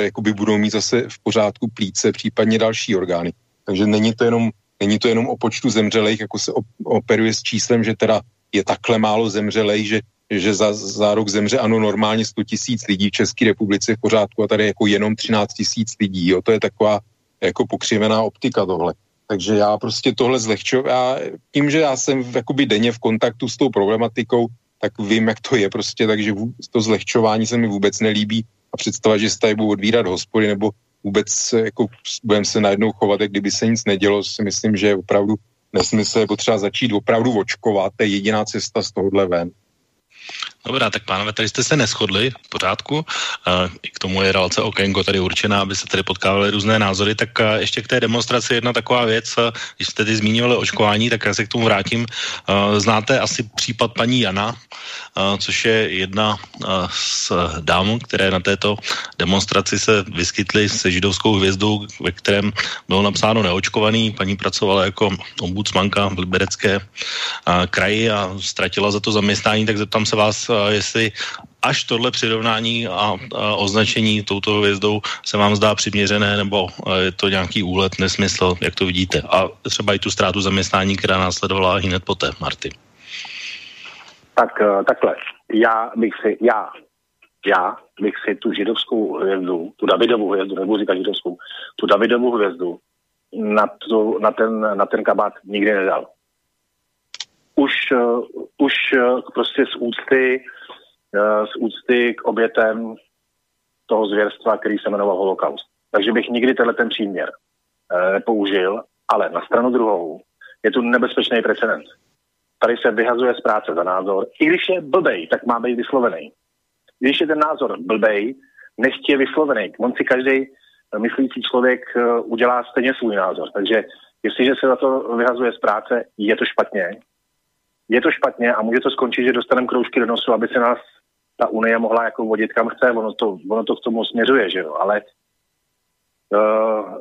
jakoby budou mít zase v pořádku plíce, případně další orgány. Takže není to jenom, není to jenom o počtu zemřelých, jako se operuje s číslem, že teda je takhle málo zemřelej, že, že za, za rok zemře ano normálně 100 tisíc lidí v České republice v pořádku a tady jako jenom 13 tisíc lidí. Jo? To je taková jako pokřivená optika tohle. Takže já prostě tohle zlehčuju. Já, tím, že já jsem jakoby denně v kontaktu s tou problematikou, tak vím, jak to je prostě, takže to zlehčování se mi vůbec nelíbí a představa, že se tady budou odvírat hospody nebo vůbec jako budeme se najednou chovat, jak kdyby se nic nedělo, si myslím, že je opravdu nesmysl, je potřeba začít opravdu očkovat, to je jediná cesta z tohohle ven. Dobrá, tak pánové, tady jste se neschodli v pořádku. I k tomu je relace okénko tady určená, aby se tady potkávaly různé názory. Tak ještě k té demonstraci jedna taková věc. Když jste tady zmínili očkování, tak já se k tomu vrátím. Znáte asi případ paní Jana, což je jedna z dám, které na této demonstraci se vyskytly se židovskou hvězdou, ve kterém bylo napsáno neočkovaný. Paní pracovala jako ombudsmanka v Liberecké kraji a ztratila za to zaměstnání, tak zeptám se vás, jestli až tohle přirovnání a, a označení touto hvězdou se vám zdá přiměřené, nebo je to nějaký úlet, nesmysl, jak to vidíte? A třeba i tu ztrátu zaměstnání, která následovala hned poté, Marty. Tak e, takhle, já bych si, já, já bych si tu židovskou hvězdu, tu Davidovou hvězdu, nebudu říkat židovskou, tu Davidovou hvězdu na, tu, na, ten, na ten kabát nikdy nedal už, uh, už uh, prostě z úcty, uh, z úcty k obětem toho zvěrstva, který se jmenoval holokaust. Takže bych nikdy tenhle ten příměr nepoužil, ale na stranu druhou je tu nebezpečný precedent. Tady se vyhazuje z práce za názor. I když je blbej, tak má být vyslovený. Když je ten názor blbej, je vyslovený. On si každý myslící člověk udělá stejně svůj názor. Takže jestliže se za to vyhazuje z práce, je to špatně. Je to špatně a může to skončit, že dostaneme kroužky do nosu, aby se nás ta Unie mohla jako vodit kam chce, ono to, ono to k tomu směřuje, že jo, ale uh,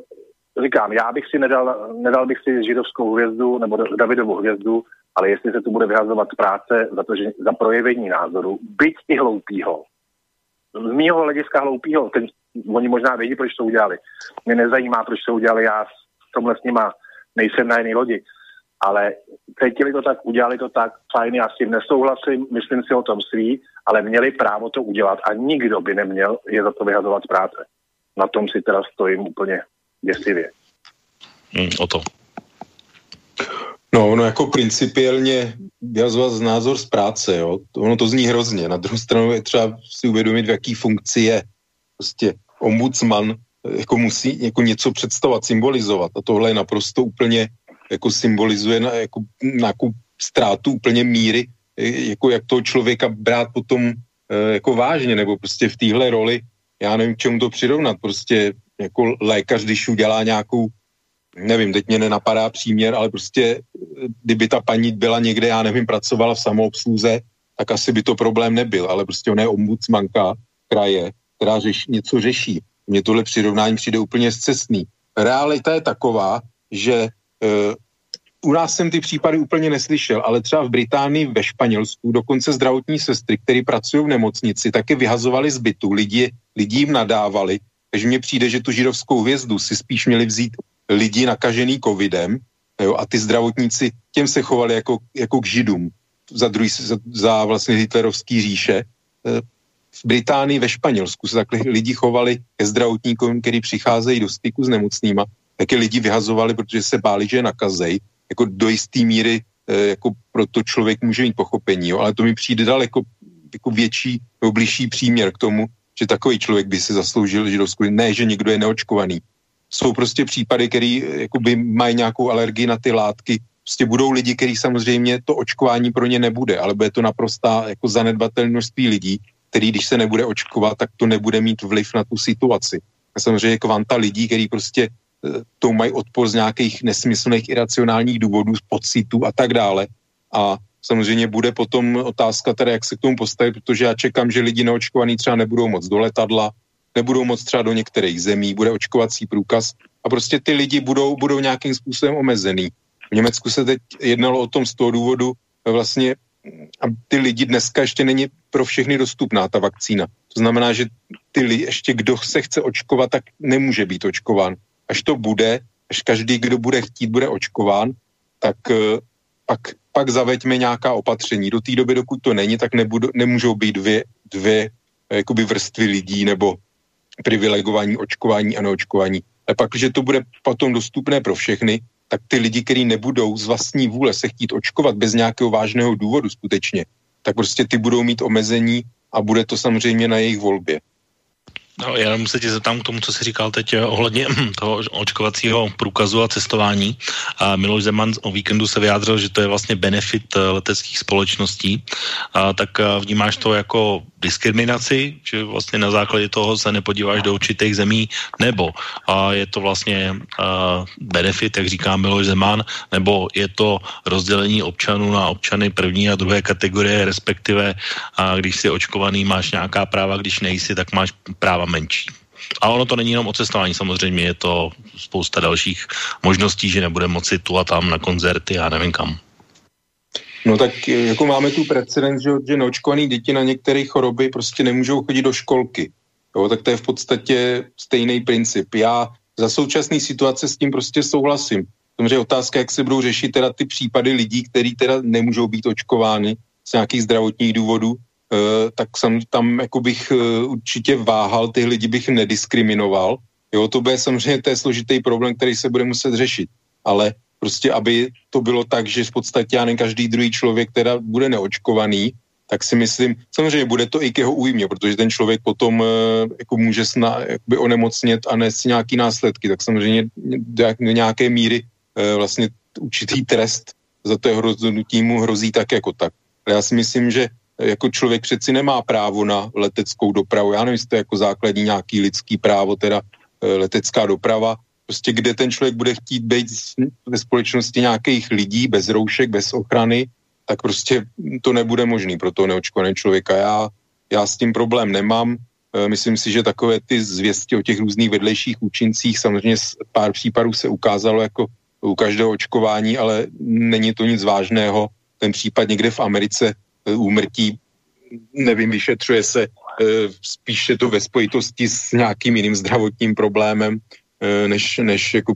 říkám, já bych si nedal, nedal bych si židovskou hvězdu nebo Davidovu hvězdu, ale jestli se tu bude vyhazovat práce za, to, že, za projevení názoru, byť i hloupýho, z mýho hlediska hloupýho, ten, oni možná vědí, proč to udělali. Mě nezajímá, proč to udělali, já s tomhle s nima nejsem na jiný lodi ale cítili to tak, udělali to tak, fajn, já s tím nesouhlasím, myslím si o tom svý, ale měli právo to udělat a nikdo by neměl je za to vyhazovat z práce. Na tom si teda stojím úplně děsivě. Hmm, o to. No, ono jako principiálně vyhazovat z názor z práce, jo. Ono to zní hrozně. Na druhou stranu je třeba si uvědomit, v jaký funkci je. Prostě ombudsman jako musí jako něco představovat, symbolizovat. A tohle je naprosto úplně jako symbolizuje na, jako nějakou ztrátu úplně míry, jako jak toho člověka brát potom e, jako vážně, nebo prostě v téhle roli, já nevím, čemu to přirovnat, prostě jako lékař, když udělá nějakou, nevím, teď mě nenapadá příměr, ale prostě e, kdyby ta paní byla někde, já nevím, pracovala v samoobsluze, tak asi by to problém nebyl, ale prostě ona je ombudsmanka kraje, která řeš, něco řeší. Mně tohle přirovnání přijde úplně zcestný. Realita je taková, že u nás jsem ty případy úplně neslyšel, ale třeba v Británii, ve Španělsku, dokonce zdravotní sestry, které pracují v nemocnici, taky vyhazovali z bytu, lidi, lidi jim nadávali, takže mně přijde, že tu židovskou hvězdu si spíš měli vzít lidi nakažený covidem jo, a ty zdravotníci těm se chovali jako, jako k židům za, druhý, za, za vlastně hitlerovský říše. Eh, v Británii, ve Španělsku se takhle lidi chovali ke zdravotníkům, kteří přicházejí do styku s nemocnýma taky lidi vyhazovali, protože se báli, že je nakazej, jako do jisté míry e, jako proto člověk může mít pochopení, jo, ale to mi přijde daleko jako větší nebo blížší příměr k tomu, že takový člověk by si zasloužil židovskou, ne, že někdo je neočkovaný. Jsou prostě případy, který by mají nějakou alergii na ty látky, prostě budou lidi, kteří samozřejmě to očkování pro ně nebude, ale bude to naprostá jako zanedbatelné lidí, který když se nebude očkovat, tak to nebude mít vliv na tu situaci. A samozřejmě kvanta lidí, který prostě to mají odpor z nějakých nesmyslných iracionálních důvodů, pocitů a tak dále. A samozřejmě bude potom otázka teda, jak se k tomu postavit, protože já čekám, že lidi neočkovaní třeba nebudou moc do letadla, nebudou moc třeba do některých zemí, bude očkovací průkaz a prostě ty lidi budou, budou nějakým způsobem omezený. V Německu se teď jednalo o tom z toho důvodu, vlastně a ty lidi dneska ještě není pro všechny dostupná ta vakcína. To znamená, že ty lidi, ještě kdo se chce očkovat, tak nemůže být očkován až to bude, až každý, kdo bude chtít, bude očkován, tak eh, pak, pak zaveďme nějaká opatření. Do té doby, dokud to není, tak nebudu, nemůžou být dvě, dvě eh, jakoby vrstvy lidí nebo privilegovaní očkování a neočkování. A pak, že to bude potom dostupné pro všechny, tak ty lidi, kteří nebudou z vlastní vůle se chtít očkovat bez nějakého vážného důvodu skutečně, tak prostě ty budou mít omezení a bude to samozřejmě na jejich volbě. No, jenom se tě zeptám k tomu, co jsi říkal teď eh, ohledně toho očkovacího průkazu a cestování. A Miloš Zeman o víkendu se vyjádřil, že to je vlastně benefit eh, leteckých společností. A tak eh, vnímáš to jako diskriminaci, že vlastně na základě toho se nepodíváš do určitých zemí, nebo a je to vlastně a, benefit, jak říká Miloš Zeman, nebo je to rozdělení občanů na občany první a druhé kategorie, respektive a když jsi očkovaný, máš nějaká práva, když nejsi, tak máš práva menší. A ono to není jenom o cestování, samozřejmě je to spousta dalších možností, že nebude moci tu a tam na koncerty a nevím kam. No tak jako máme tu precedens, že, že neočkovaný děti na některé choroby prostě nemůžou chodit do školky. Jo, tak to je v podstatě stejný princip. Já za současné situace s tím prostě souhlasím. Samozřejmě otázka, jak se budou řešit teda ty případy lidí, kteří teda nemůžou být očkovány z nějakých zdravotních důvodů, Eh, tak jsem tam jako bych eh, určitě váhal, ty lidi bych nediskriminoval. Jo, to bude samozřejmě to je složitý problém, který se bude muset řešit. Ale prostě, aby to bylo tak, že v podstatě já každý druhý člověk teda bude neočkovaný, tak si myslím, samozřejmě bude to i k jeho újmě, protože ten člověk potom e, jako může sna, jakoby onemocnět a nést nějaký následky, tak samozřejmě do nějaké míry e, vlastně určitý trest za to jeho rozhodnutí mu hrozí tak jako tak. Ale já si myslím, že jako člověk přeci nemá právo na leteckou dopravu. Já nevím, jestli to je jako základní nějaký lidský právo, teda e, letecká doprava, prostě kde ten člověk bude chtít být ve společnosti nějakých lidí bez roušek, bez ochrany, tak prostě to nebude možný pro toho neočkovaného člověka. Já, já s tím problém nemám. E, myslím si, že takové ty zvěsti o těch různých vedlejších účincích, samozřejmě pár případů se ukázalo jako u každého očkování, ale není to nic vážného. Ten případ někde v Americe úmrtí, nevím, vyšetřuje se, e, spíše to ve spojitosti s nějakým jiným zdravotním problémem, než, než jako,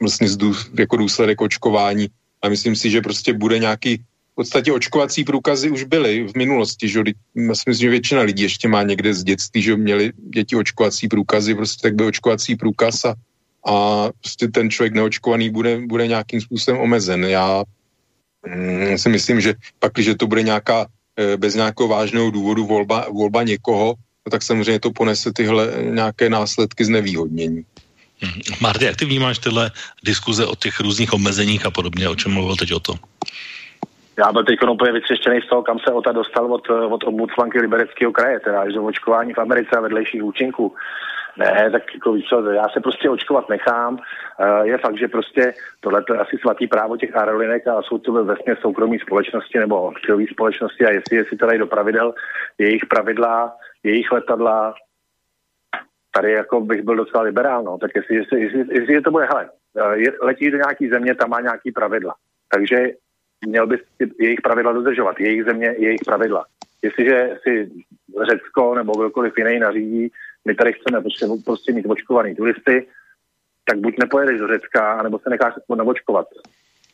vlastně jako důsledek očkování. A myslím si, že prostě bude nějaký v podstatě očkovací průkazy už byly v minulosti, že si myslím, že většina lidí ještě má někde z dětství, že měli děti očkovací průkazy, prostě tak byl očkovací průkaz a, a prostě ten člověk neočkovaný bude, bude nějakým způsobem omezen. Já mm, si myslím, že pak, když to bude nějaká e, bez nějakého vážného důvodu volba, volba někoho, no tak samozřejmě to ponese tyhle nějaké následky znevýhodnění. Mhm. Marty, jak ty vnímáš tyhle diskuze o těch různých omezeních a podobně, o čem mluvil teď o to? Já byl teď úplně vytřeštěný z toho, kam se OTA dostal od, od ombudsmanky Libereckého kraje, teda až do očkování v Americe a vedlejších účinků. Ne, tak jako víš co, já se prostě očkovat nechám. Uh, je fakt, že prostě tohle je asi svatý právo těch aerolinek a jsou to směs soukromí společnosti nebo akciové společnosti a jestli, jestli dají do pravidel, jejich pravidla, jejich letadla, tady jako bych byl docela liberál, no, tak jestli, jestli, jestli, jestli to bude, hele, eh, letí do nějaký země, tam má nějaký pravidla. Takže měl by jejich pravidla dodržovat, jejich země, jejich pravidla. Jestliže si Řecko nebo kdokoliv jiný nařídí, my tady chceme prostě, prostě mít očkovaný turisty, tak buď nepojedeš do Řecka, nebo se necháš naočkovat.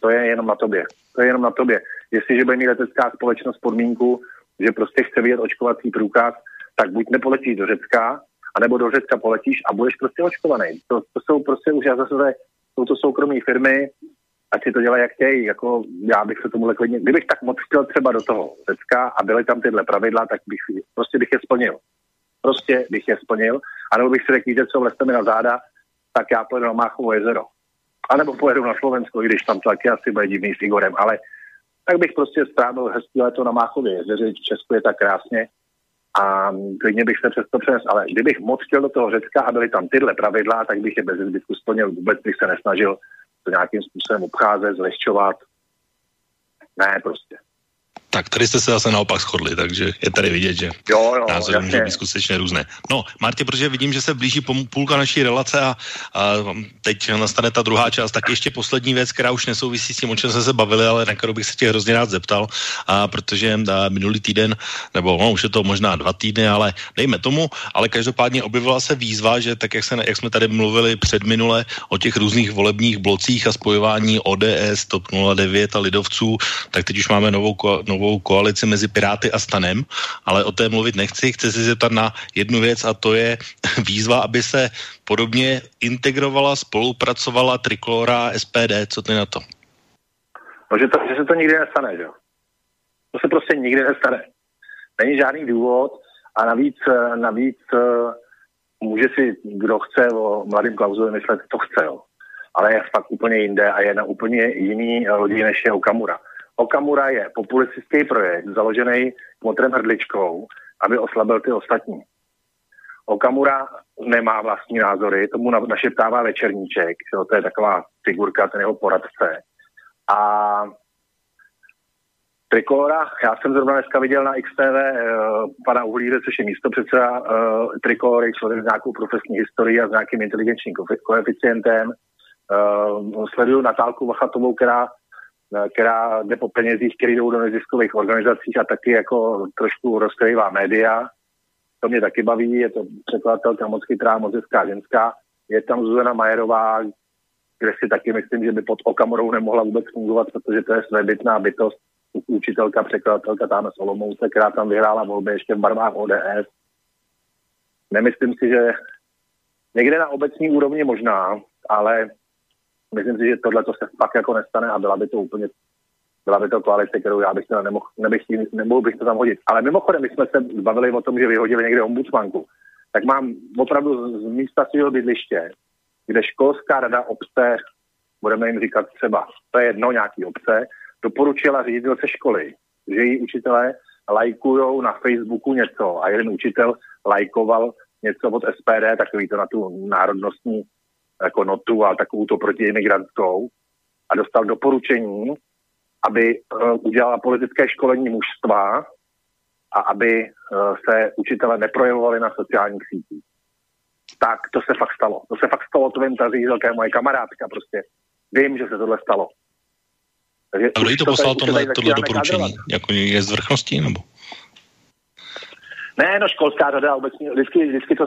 To je jenom na tobě. To je jenom na tobě. Jestliže bude mít letecká společnost podmínku, že prostě chce vidět očkovací průkaz, tak buď nepoletíš do Řecka, anebo do Řecka poletíš a budeš prostě očkovaný. To, to jsou prostě už já zase, jsou to soukromé firmy, ať si to dělají jak chtějí. Jako já bych se tomu klidně, kdybych tak moc chtěl třeba do toho Řecka a byly tam tyhle pravidla, tak bych prostě bych je splnil. Prostě bych je splnil. A nebo bych si řekl, víte co, vlezte mi na záda, tak já pojedu na Máchovo jezero. A nebo pojedu na Slovensko, když tam to taky asi bude divný s Igorem, ale tak bych prostě strávil hezký leto na Máchově jezeře, v Česku je tak krásně a klidně bych se přesto přes, ale kdybych moc chtěl do toho Řecka a byly tam tyhle pravidla, tak bych je bez zbytku splnil, vůbec bych se nesnažil to nějakým způsobem obcházet, zlehčovat. Ne, prostě. Tak tady jste se zase naopak shodli, takže je tady vidět, že jo, jo, názory může být skutečně různé. No, Martě, protože vidím, že se blíží půlka naší relace a, a teď nastane ta druhá část, tak ještě poslední věc, která už nesouvisí s tím, o čem jsme se bavili, ale na kterou bych se tě hrozně rád zeptal, a protože a, minulý týden, nebo no, už je to možná dva týdny, ale dejme tomu, ale každopádně objevila se výzva, že tak, jak, se, jak jsme tady mluvili před minule o těch různých volebních blocích a spojování ODS, TOP 09 a lidovců, tak teď už máme novou, novou novou koalici mezi Piráty a Stanem, ale o té mluvit nechci. Chci se zeptat na jednu věc a to je výzva, aby se podobně integrovala, spolupracovala Trikolora SPD. Co ty na to? No, že, to, že se to nikdy nestane, že jo? To se prostě nikdy nestane. Není žádný důvod a navíc, navíc může si, kdo chce o mladým Klausovi myslet, to chce, jo. Ale je fakt úplně jinde a je na úplně jiný lodi, než je Okamura. Okamura je populistický projekt založený Motrem Hrdličkou, aby oslabil ty ostatní. Okamura nemá vlastní názory, tomu našeptává večerníček, jo, to je taková figurka, ten jeho poradce. A Trikolora, já jsem zrovna dneska viděl na XTV uh, eh, pana Uhlíře, což je místo předseda uh, Trikolory, člověk s nějakou profesní historií a s nějakým inteligenčním koeficientem. Uh, sleduju Natálku Vachatovou, která Eh, která jde po penězích, které jdou do neziskových organizacích a taky jako trošku rozkrývá média. To mě taky baví, je to překladatelka moc chytrá, moc hezká ženská. Je tam Zuzana Majerová, kde si taky myslím, že by pod Okamorou nemohla vůbec fungovat, protože to je svébytná bytost, učitelka, překladatelka tam z Olomouce, která tam vyhrála volby ještě v barvách ODS. Nemyslím si, že někde na obecní úrovni možná, ale myslím si, že tohle to se fakt jako nestane a byla by to úplně byla by to koalice, kterou já bych nemohl, nemohl bych to tam hodit. Ale mimochodem, my jsme se bavili o tom, že vyhodili někde ombudsmanku. Tak mám opravdu z místa svého bydliště, kde školská rada obce, budeme jim říkat třeba, to je jedno nějaký obce, doporučila ředitelce školy, že její učitelé lajkují na Facebooku něco a jeden učitel lajkoval něco od SPD, takový to na tu národnostní jako notu a takovou to protiimigrantskou a dostal doporučení, aby uh, udělala politické školení mužstva a aby uh, se učitele neprojevovali na sociálních sítích. Tak to se fakt stalo. To se fakt stalo, to vím, ta ředitelka je moje kamarádka prostě. Vím, že se tohle stalo. Takže a kdo jí to poslal tohle, tohle doporučení? Jako je z vrchnosti, nebo? Ne, no školská řada obecně, vždycky, vždycky, to,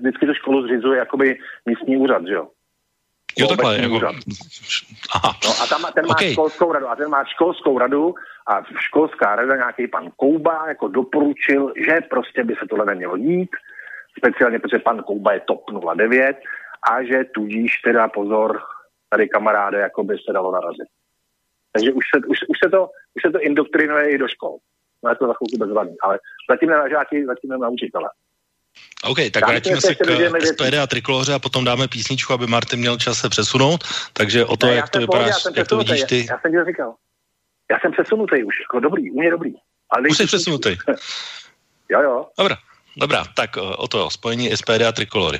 vždycky to školu zřizuje jakoby místní úřad, že jo? Jo, takhle, jako... Aha. No a tam ten má okay. školskou radu, a ten má školskou radu a školská rada nějaký pan Kouba jako doporučil, že prostě by se tohle nemělo dít, speciálně protože pan Kouba je top 09 a že tudíž teda pozor, tady kamaráde, jako by se dalo narazit. Takže už se, už, už se, to, už se to indoktrinuje i do škol. No je to za chvilku bezvadný, ale zatím ne na žáky, zatím ne na učitele. OK, tak vrátíme se k SPD a trikoloře a potom dáme písničku, aby Martin měl čas se přesunout. Takže o to, ne, jak to vypadá, jak to vidíš ty. Já, já jsem ti říkal. Já jsem přesunutý už, jako dobrý, u mě dobrý. Ale už jsi přesunutý. jo, jo. Dobrá, dobrá, tak o to, spojení SPD a trikolory.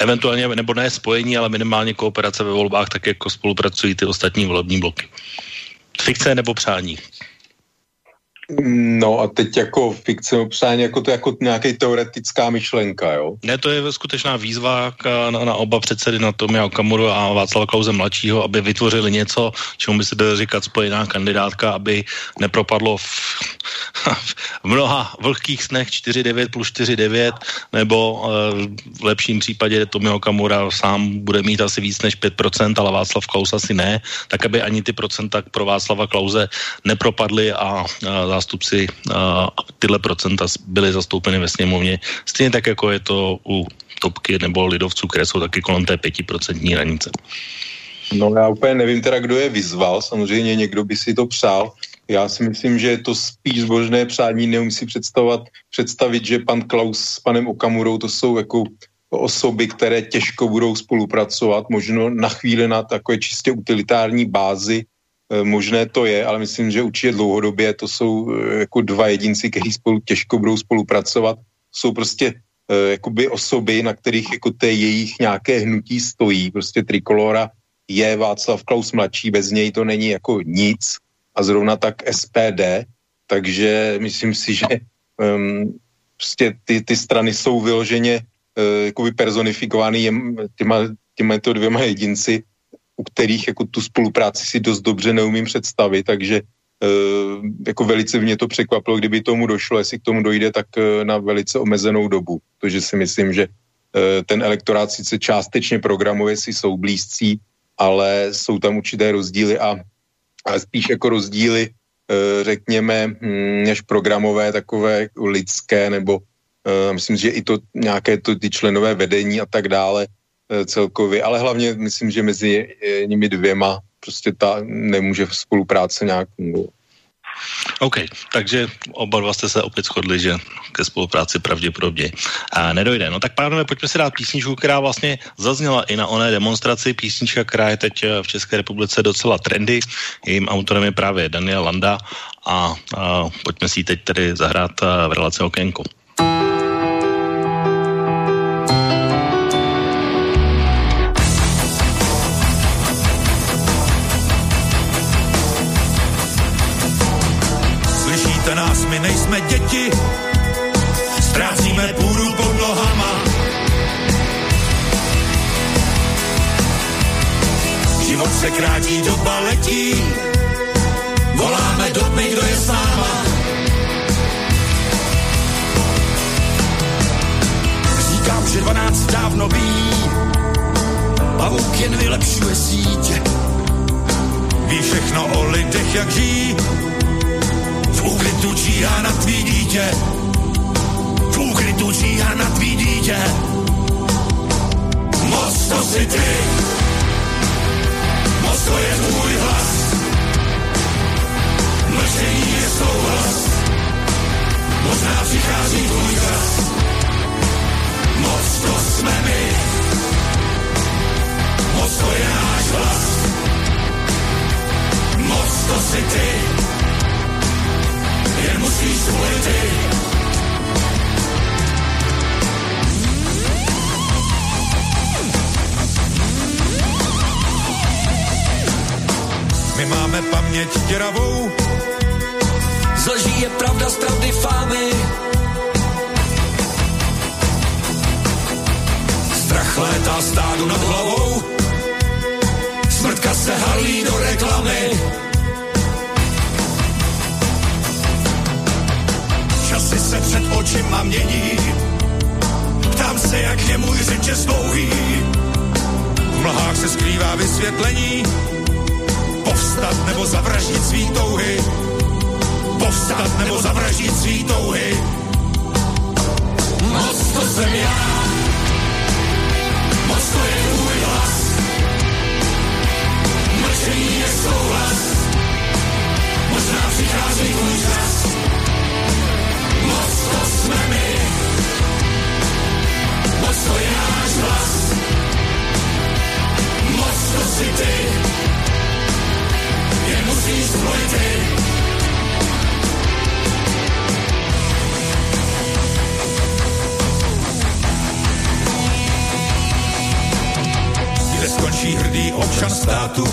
Eventuálně, nebo ne spojení, ale minimálně kooperace ve volbách, tak jako spolupracují ty ostatní volební bloky. Fikce nebo přání? No a teď jako fikce obsání, jako to jako nějaký teoretická myšlenka, jo? Ne, to je skutečná výzva k, na, na oba předsedy, na Tomia Okamuru a Václava Klauze mladšího, aby vytvořili něco, čemu by se dalo říkat spojená kandidátka, aby nepropadlo v, v mnoha vlhkých snech 4-9 plus 4-9, nebo uh, v lepším případě Tomio Okamura sám bude mít asi víc než 5%, ale Václav Klaus asi ne, tak aby ani ty procenta pro Václava Klauze nepropadly a, a zástupci a tyhle procenta byly zastoupeny ve sněmovně. Stejně tak, jako je to u topky nebo lidovců, které jsou taky kolem té pětiprocentní hranice. No já úplně nevím teda, kdo je vyzval, samozřejmě někdo by si to přál. Já si myslím, že je to spíš zbožné přání, neumím si představovat, představit, že pan Klaus s panem Okamurou to jsou jako osoby, které těžko budou spolupracovat, možno na chvíli na takové čistě utilitární bázi, možné to je, ale myslím, že určitě dlouhodobě to jsou eh, jako dva jedinci, kteří spolu těžko budou spolupracovat. Jsou prostě uh, jakoby osoby, na kterých jako té jejich nějaké hnutí stojí. Prostě Trikolora je Václav Klaus mladší, bez něj to není jako nic a zrovna tak SPD, takže myslím si, že um, prostě ty, ty strany jsou vyloženě uh, jakoby personifikovány těma, těma to dvěma jedinci u kterých jako tu spolupráci si dost dobře neumím představit, takže uh, jako velice mě to překvapilo, kdyby tomu došlo, jestli k tomu dojde, tak uh, na velice omezenou dobu, protože si myslím, že uh, ten elektorát sice částečně programuje si jsou blízcí, ale jsou tam určité rozdíly a, a spíš jako rozdíly, řekněme, hm, než programové, takové lidské, nebo myslím, že i to nějaké to, ty členové vedení a tak dále, Eh, celkově, ale hlavně myslím, že mezi eh, nimi dvěma prostě ta nemůže spolupráce nějak fungovat. OK, takže oba dva jste se opět shodli, že ke spolupráci pravděpodobně a nedojde. No tak pánové, pojďme si dát písničku, která vlastně zazněla i na oné demonstraci. Písnička, která je teď v České republice docela trendy. Jejím autorem je právě Daniel Landa a, a pojďme si ji teď tedy zahrát v relaci Okénko. Nejsme děti, ztrácíme půdu pod nohama. Život se krátí, doba letí, voláme do tmy, kdo je s náma. Říkám, že dvanáct dávno ví, pavouk jen vylepšuje sítě. Ví všechno o lidech, jak žijí, úkrytu číhá na tvý dítě. V úkrytu číhá na tvý dítě. Moc to si ty. Moc to je můj hlas. Mlčení je souhlas. Možná přichází tvůj čas. Moc to jsme my. Moc to je náš hlas. Moc to si ty jen ty. My máme paměť děravou, z je pravda, z pravdy fámy. Strach létá stádu nad hlavou, smrtka se halí do reklamy. Časy se před očima mění, ptám se, jak je můj řeče dlouhý. V mlhách se skrývá vysvětlení, povstat nebo zavraždit svý touhy. Povstat nebo zavraždit svý touhy. Moc to jsem já, moc to je tvůj hlas. Mlčení je souhlas, možná přichází tvůj čas. To jsme my, moc to je náš hlas. Moc hrdý občan státu,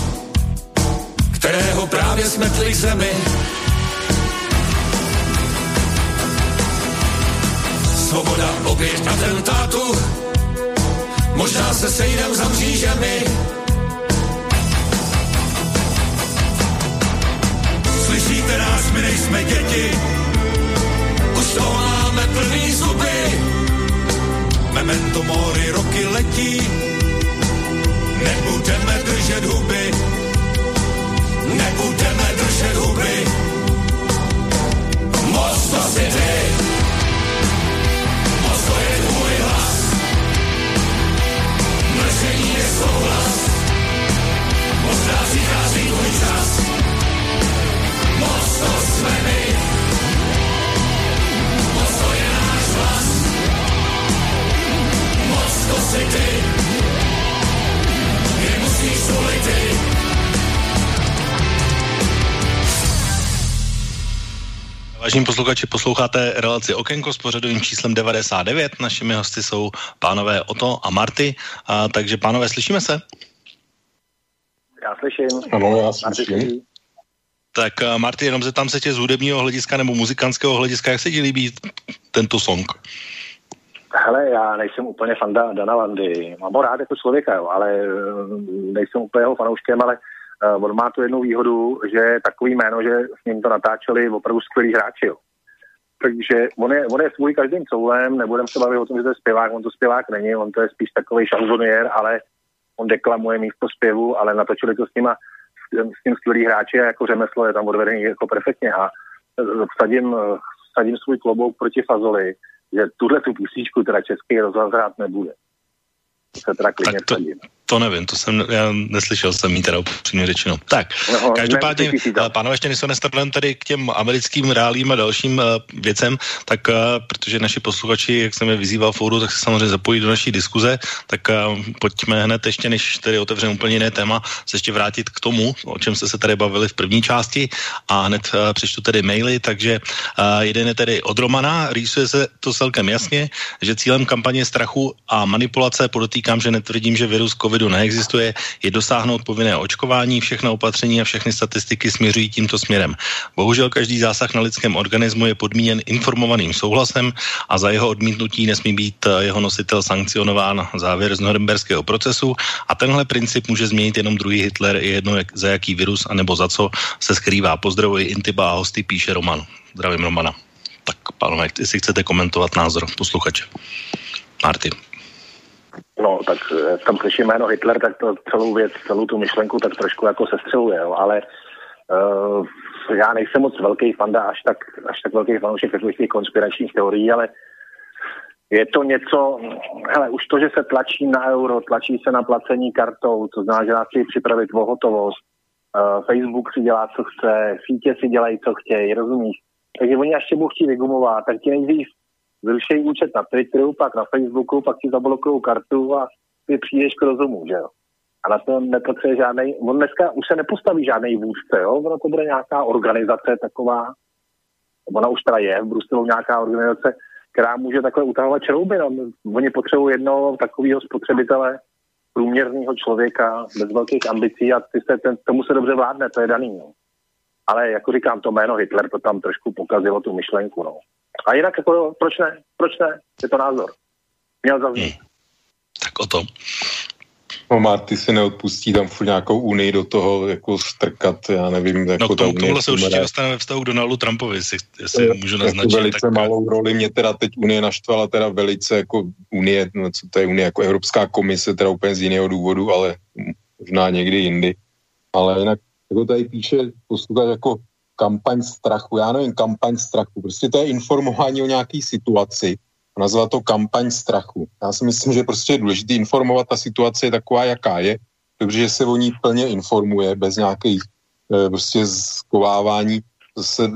kterého právě smetli k zemi. Svoboda oběť atentátu, možná se sejdem za mřížemi. Slyšíte nás, my nejsme děti, už toho máme plný zuby. Memento mori roky letí, Nebudeme držet huby, nebudeme držet huby. Moc to si ty, Vážení posluchači, posloucháte relaci Okénko s pořadovým číslem 99. Našimi hosty jsou pánové Oto a Marty. A, takže pánové, slyšíme se? Já slyším. Ano, já Marty slyším. Tak a Marty, jenom zeptám se tě z hudebního hlediska nebo muzikantského hlediska, jak se ti líbí tento song? Hele, já nejsem úplně fanda Dana Landy. Mám ho rád jako člověka, jo, ale eh, nejsem úplně jeho fanouškem, ale uh, on má tu jednu výhodu, že je takový jméno, že s ním to natáčeli opravdu skvělí hráči. Jo. Takže on je, on je svůj každým coulem, nebudem se bavit o tom, že to je zpěvák, on to zpěvák není, on to je spíš takový šanzoniér, ale on deklamuje místo zpěvu, ale natočili to s nima, s tím skvělý hráči a jako řemeslo je tam odvedený jako perfektně a eh, vsadím, eh, vsadím svůj klobouk proti Fazoli, že tuhle tu písničku teda český rozhlas hrát nebude. To se teda klidně to, vsadím. To nevím, to jsem, já neslyšel jsem jí teda upřímně řečeno. Tak, No, každopádně, si dát. eh, pánové, ještě než se tady k těm americkým reálím a dalším uh, věcem, tak uh, protože naši posluchači, jak jsem je vyzýval fóru, tak se samozřejmě zapojí do naší diskuze, tak uh, pojďme hned ještě, než tady otevřeme úplně jiné téma, se ještě vrátit k tomu, o čem jste se tady bavili v první části a hned uh, přečtu tedy maily, takže uh, jeden je tedy od Romana, rýsuje se to celkem jasně, že cílem kampaně strachu a manipulace, podotýkám, že netvrdím, že virus covidu neexistuje, je dosáhnout povinné očkování, všechna opatření a všechny statistiky směřují tímto směrem. Bohužel každý zásah na lidském organismu je podmíněn informovaným souhlasem a za jeho odmítnutí nesmí být eh, jeho nositel sankcionován závěr z norimberského procesu a tenhle princip může změnit jenom druhý Hitler, je jedno jak, za jaký virus anebo za co se skrývá. Pozdravuji Intiba a hosty, píše Roman. Zdravím Romana. Tak, pánové, jestli chcete komentovat názor posluchače. Martin. No, tak eh, tam slyším jméno Hitler, tak to celou věc, celou tu myšlenku tak trošku jako sestřeluje, jo. ale uh, já nejsem moc velký fanda, až tak, až tak velký fanoušek takových těch konspiračních teorií, ale je to něco, hele, už to, že se tlačí na euro, tlačí se na placení kartou, to znamená, že nás chtějí připravit o hotovost, uh, Facebook si dělá, co chce, sítě si dělají, co chtějí, rozumíš? Takže oni až tě budou chtít vygumovat, tak ti nejdřív zrušejí účet na Twitteru, pak na Facebooku, pak ti zablokují kartu a ty přijdeš k rozumu, že jo. a na to nepotřebuje žádný, on dneska už se nepostaví žádný vůdce, jo? ono to bude nějaká organizace taková, ona už teda je v Bruselu nějaká organizace, která může takhle utahovat črouby. No. Oni potřebují jednoho takového spotřebitele, průměrného člověka, bez velkých ambicí a ty se, ten, tomu se dobře vládne, to je daný. No. Ale jako říkám, to jméno Hitler to tam trošku pokazilo tu myšlenku. No. A jinak, jako, proč ne? Proč ne? Je to názor. Měl zaznít. Hmm. Tak o tom. No Marty si neodpustí tam furt nějakou unii do toho jako strkat, já nevím. Jako no k tomu, tohle se určitě dostane ve vztahu k Donaldu Trumpovi, jestli, jestli je, můžu naznačit. Jako velice tak... malou roli, mě teda teď Unie naštvala teda velice jako Unie, no co to je Unie, jako Evropská komise, teda úplně z jiného důvodu, ale možná někdy jindy. Ale jinak, jako tady píše posluchač jako kampaň strachu, já nevím, kampaň strachu, prostě to je informování o nějaký situaci, a nazvat to kampaň strachu. Já si myslím, že prostě je důležité informovat, ta situace je taková, jaká je, dobře, že se o ní plně informuje, bez nějakých e, prostě zkovávání. Zase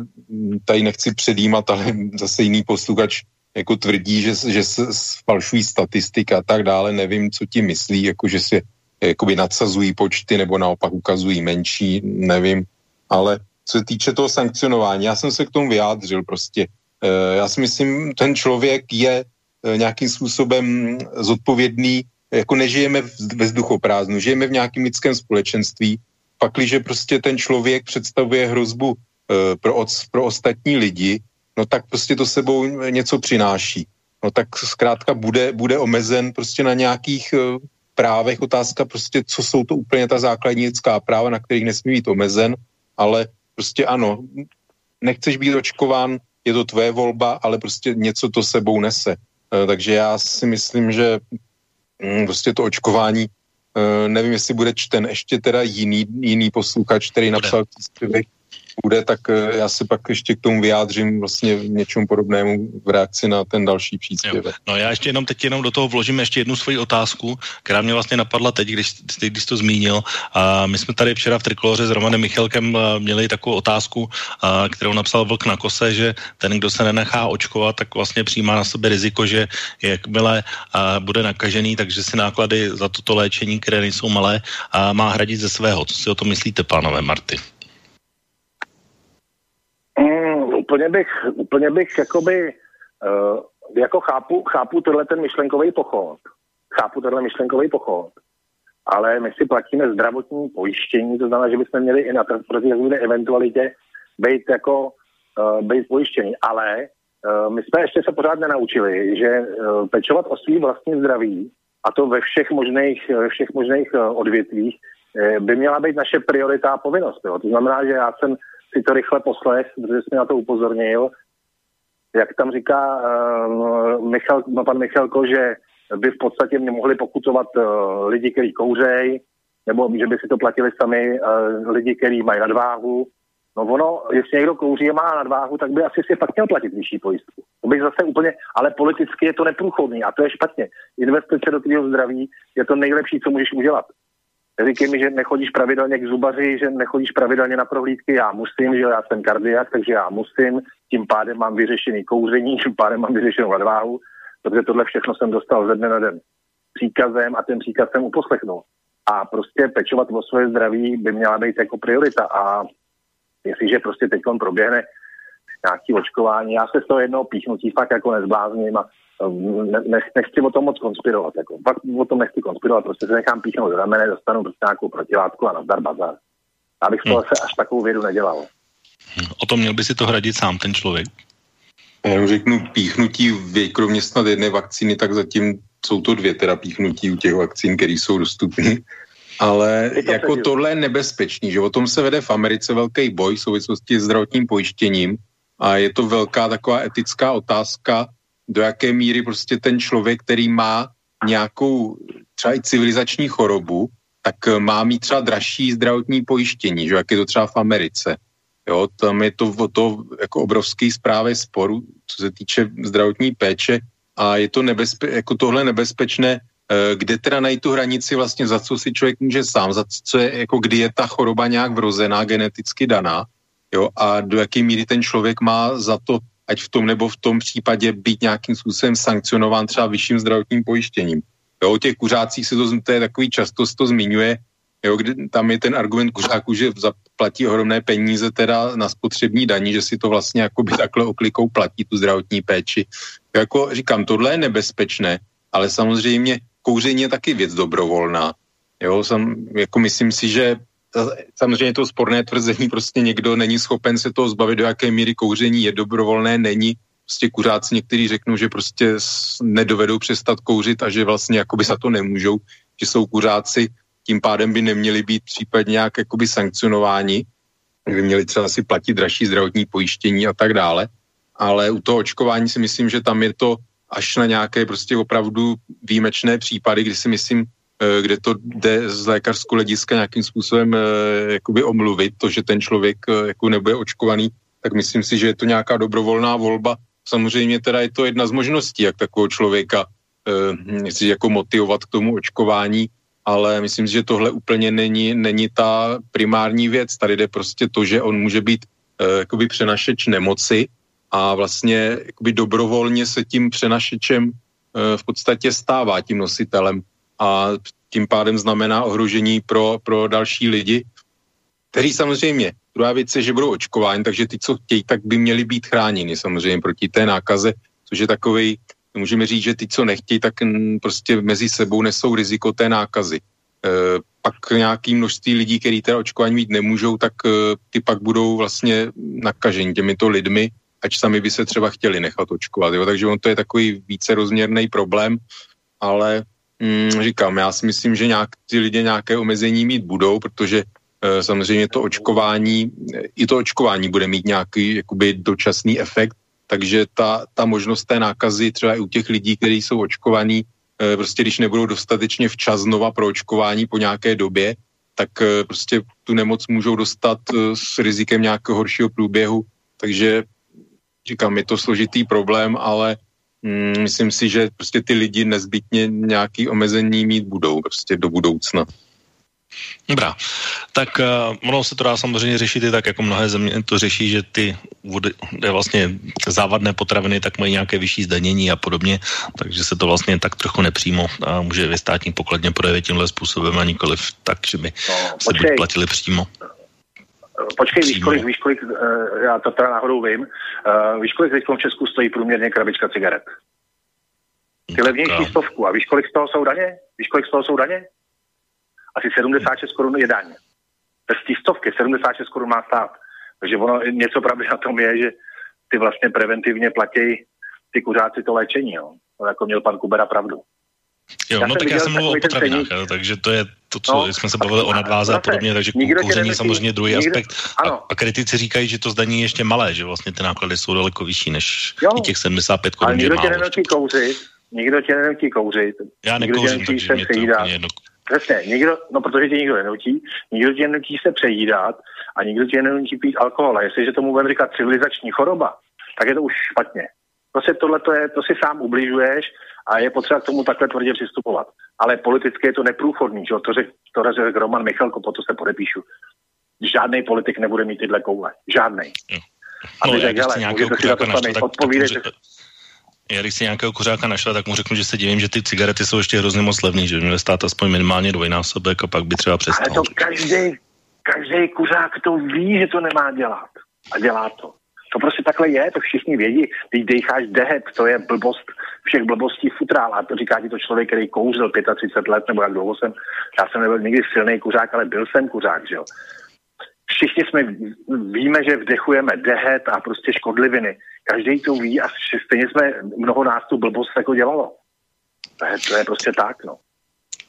tady nechci předjímat, ale zase jiný posluchač jako tvrdí, že, že se falšují statistiky a tak dále, nevím, co ti myslí, jako že se jakoby nadsazují počty nebo naopak ukazují menší, nevím, ale co se týče toho sankcionování, já jsem se k tomu vyjádřil prostě, Eh, já si myslím, ten člověk je eh, nějakým způsobem zodpovědný, jako nežijeme ve vzduchoprázdnu, žijeme v nějakém lidském společenství, pakliže prostě ten člověk představuje hrozbu eh, pro, pro ostatní lidi, no tak prostě to sebou něco přináší. No tak zkrátka bude, bude omezen prostě na nějakých právech. Otázka prostě, co jsou to úplně ta základní lidská práva, na kterých nesmí být omezen, ale prostě ano, nechceš být očkován, je to tvoje volba, ale prostě něco to sebou nese. E, takže já si myslím, že mm, prostě to očkování, e, nevím, jestli bude čten ještě teda jiný, jiný posluchač, který napsal příspěvek, bude, tak eh, já se pak ještě k tomu vyjádřím vlastně něčemu podobnému v reakci na ten další příspěvek. No já ještě jenom teď jenom do toho vložím ještě jednu svoji otázku, která mě vlastně napadla teď, když, když to zmínil. A my jsme tady včera v Trikoloře s Romanem Michalkem eh, měli takovou otázku, a, kterou napsal Vlk na kose, že ten, kdo se nenechá očkovat, tak vlastně přijímá na sebe riziko, že jakmile a, bude nakažený, takže si náklady za toto léčení, které nejsou malé, a má hradit ze svého. Co si o tom myslíte, pánové Marty? Úplně bych, úplně bych jakoby, uh, jako chápu, chápu tenhle ten myšlenkový pochod. Chápu tenhle myšlenkový pochod. Ale my si platíme zdravotní pojištění, to znamená, že bychom měli i na proti eventualitě být jako uh, být pojištění. Ale uh, my jsme ještě se pořád nenaučili, že uh, pečovat o svý vlastní zdraví, a to ve všech možných, všech možných odvětvích, by měla být naše priorita a povinnost. Jo. To znamená, že já jsem si to rychle poslech, protože jsi na to upozornil. Jak tam říká uh, Michal, no, pan Michalko, že by v podstatě mě mohli pokutovat uh, lidi, kteří kouřej, nebo že by si to platili sami uh, lidi, kteří mají nadváhu. No ono, jestli někdo kouří a má nadváhu, tak by asi si fakt měl platit vyšší pojistku. To bych zase úplně, ale politicky je to neprůchodný a to je špatně. Investice do tvého zdraví je to nejlepší, co můžeš udělat. Říkej mi, že nechodíš pravidelně k zubaři, že nechodíš pravidelně na prohlídky, já musím, že já jsem kardiak, takže já musím, tím pádem mám vyřešený kouření, tím pádem mám vyřešenou nadváhu, protože tohle všechno jsem dostal ze dne na den příkazem a ten příkaz jsem uposlechnul. A prostě pečovat o svoje zdraví by měla být jako priorita. A jestliže prostě teď proběhne nějaký očkování, já se z toho jednoho píchnutí fakt jako nezblázním a ne, nechci o tom moc konspirovat. Jako. Fakt o tom nechci konspirovat, prostě se nechám píchnout do ramene, dostanu prostě nějakou protilátku a nazdar bazar. Abych to hmm. až takovou vědu nedělal. Hmm. O tom měl by si to hradit sám ten člověk? Já řeknu píchnutí, kromě snad jedné vakcíny, tak zatím jsou to dvě teda píchnutí u těch vakcín, které jsou dostupné. Ale to jako tohle je nebezpečný, že o tom se vede v Americe velký boj v souvislosti s zdravotním pojištěním a je to velká taková etická otázka, do jaké míry prostě ten člověk, který má nějakou třeba i civilizační chorobu, tak eh, má mít třeba dražší zdravotní pojištění, že jak je to třeba v Americe. Jo, tam je to to jako obrovský zprávy sporu, co se týče zdravotní péče a je to nebezpe, jako tohle nebezpečné, eh, kde teda najít tu hranici vlastně, za co si člověk může sám, za co je, jako kdy je ta choroba nějak vrozená, geneticky daná, jo, a do jaké míry ten člověk má za to ať v tom nebo v tom případě být nějakým způsobem sankcionován třeba vyšším zdravotním pojištěním. Jo, o těch kuřácích se to, to je takový často to zmiňuje, jo, kdy tam je ten argument kuřáků, že zaplatí ohromné peníze teda na spotřební daní, že si to vlastně jakoby takhle oklikou platí tu zdravotní péči. Jako říkám, tohle je nebezpečné, ale samozřejmě kouření je taky věc dobrovolná. Jo, sam, jako myslím si, že samozřejmě to sporné tvrzení, prostě někdo není schopen se toho zbavit, do jaké míry kouření je dobrovolné, není. Prostě kuřáci někteří řeknou, že prostě nedovedou přestat kouřit a že vlastně jakoby za to nemůžou, že jsou kuřáci, tím pádem by neměli být případně nějak jakoby sankcionováni, by měli třeba si platit dražší zdravotní pojištění a tak dále. Ale u toho očkování si myslím, že tam je to až na nějaké prostě opravdu výjimečné případy, kdy si myslím, kde to jde z lékařského hlediska nějakým způsobem eh, jakoby omluvit, to, že ten člověk eh, jako nebude očkovaný, tak myslím si, že je to nějaká dobrovolná volba. Samozřejmě teda je to jedna z možností, jak takového člověka eh, jako motivovat k tomu očkování, ale myslím si, že tohle úplně není, není ta primární věc. Tady jde prostě to, že on může být eh, jakoby přenašeč nemoci a vlastně jakoby dobrovolně se tím přenašečem eh, v podstatě stává tím nositelem a tím pádem znamená ohrožení pro, pro další lidi, kteří samozřejmě, druhá věc je, že budou očkováni, takže ty, co chtějí, tak by měli být chráněni samozřejmě proti té nákaze, což je takový, můžeme říct, že ty, co nechtějí, tak prostě mezi sebou nesou riziko té nákazy. E, pak nějaký množství lidí, kteří teda očkování mít nemůžou, tak e, ty pak budou vlastně nakaženi těmito lidmi, ať sami by se třeba chtěli nechat očkovat. Jo? Takže on to je takový více rozměrný problém, ale mm, říkám, já si myslím, že nějak, ty lidé nějaké omezení mít budou, protože e, samozřejmě to očkování, i to očkování bude mít nějaký jakoby dočasný efekt, takže ta, ta možnost té nákazy třeba i u těch lidí, kteří jsou očkovaní, e, prostě když nebudou dostatečně včas znova pro očkování po nějaké době, tak e, prostě tu nemoc můžou dostat e, s rizikem nějakého horšího průběhu, takže říkám, je to složitý problém, ale myslím si, že prostě ty lidi nezbytně nějaký omezení mít budou prostě do budoucna. Dobrá, tak uh, ono se to dá samozřejmě řešit i tak, jako mnohé země to řeší, že ty vody, vlastně závadné potraviny tak mají nějaké vyšší zdanění a podobně, takže se to vlastně tak trochu nepřímo a může ve státní pokladně projevit tímhle způsobem a nikoliv tak, že by no, se buď platili přímo. Počkej, víš kolik, víš kolik, uh, já to teda náhodou vím, uh, víš kolik teď v Česku stojí průměrně krabička cigaret? Ty levnější stovku. A víš, kolik z toho jsou daně? Víš, kolik z toho jsou daně? Asi 76 korun je daň. Bez té stovky 76 korun má stát. Takže ono něco pravdy na tom je, že ty vlastně preventivně platí ty kuřáci to léčení. Jo. To jako měl pan Kubera pravdu. Jo, já no tak já jsem mluvil o potravinách, jo, takže to je to, co no, jsme se bavili o nadváze a podobně, takže kouření je samozřejmě druhý nikdo, aspekt. A, a kritici říkají, že to zdaní je ještě malé, že vlastně ty náklady jsou daleko vyšší než jo, i těch 75 korun. Ale nikdo tě nenutí kouřit, nikdo tě nenutí kouřit. Já nekouřím, takže mě to úplně jedno. Přesně, nikdo, no protože tě nikdo nenutí, nikdo tě nenutí se přejídat a nikdo tě nenutí pít alkohol. A jestliže tomu budeme říkat civilizační choroba, tak je to už špatně. Prostě tohle to, je, to si sám ubližuješ a je potřeba k tomu takhle tvrdě přistupovat. Ale politicky je to neprůchodný, že? to řekl to řek Roman Michalko, po to se podepíšu. Žádný politik nebude mít tyhle koule. Žádný. A no, řekl, hele, můžete si za to sami odpovídejte. Já když si nějakého kuřáka našla, tak mu řeknu, že se divím, že ty cigarety jsou ještě hrozně moc levný, že by měly stát aspoň minimálně dvojnásobek a pak by třeba přestal. Ale to každý, každý kuřák to ví, že to nemá dělat. A dělá to. To prostě takhle je, to všichni vědí. Když decháš dehet, to je blbost všech blbostí futrál. A to říká ti to člověk, který kouřil 35 let, nebo jak dlouho jsem. Já jsem nebyl nikdy silný kuřák, ale byl jsem kuřák, že jo. Všichni jsme víme, že vdechujeme dehet a prostě škodliviny. Každý to ví a stejně jsme mnoho nás tu blbost jako dělalo. To je, to je prostě tak, no.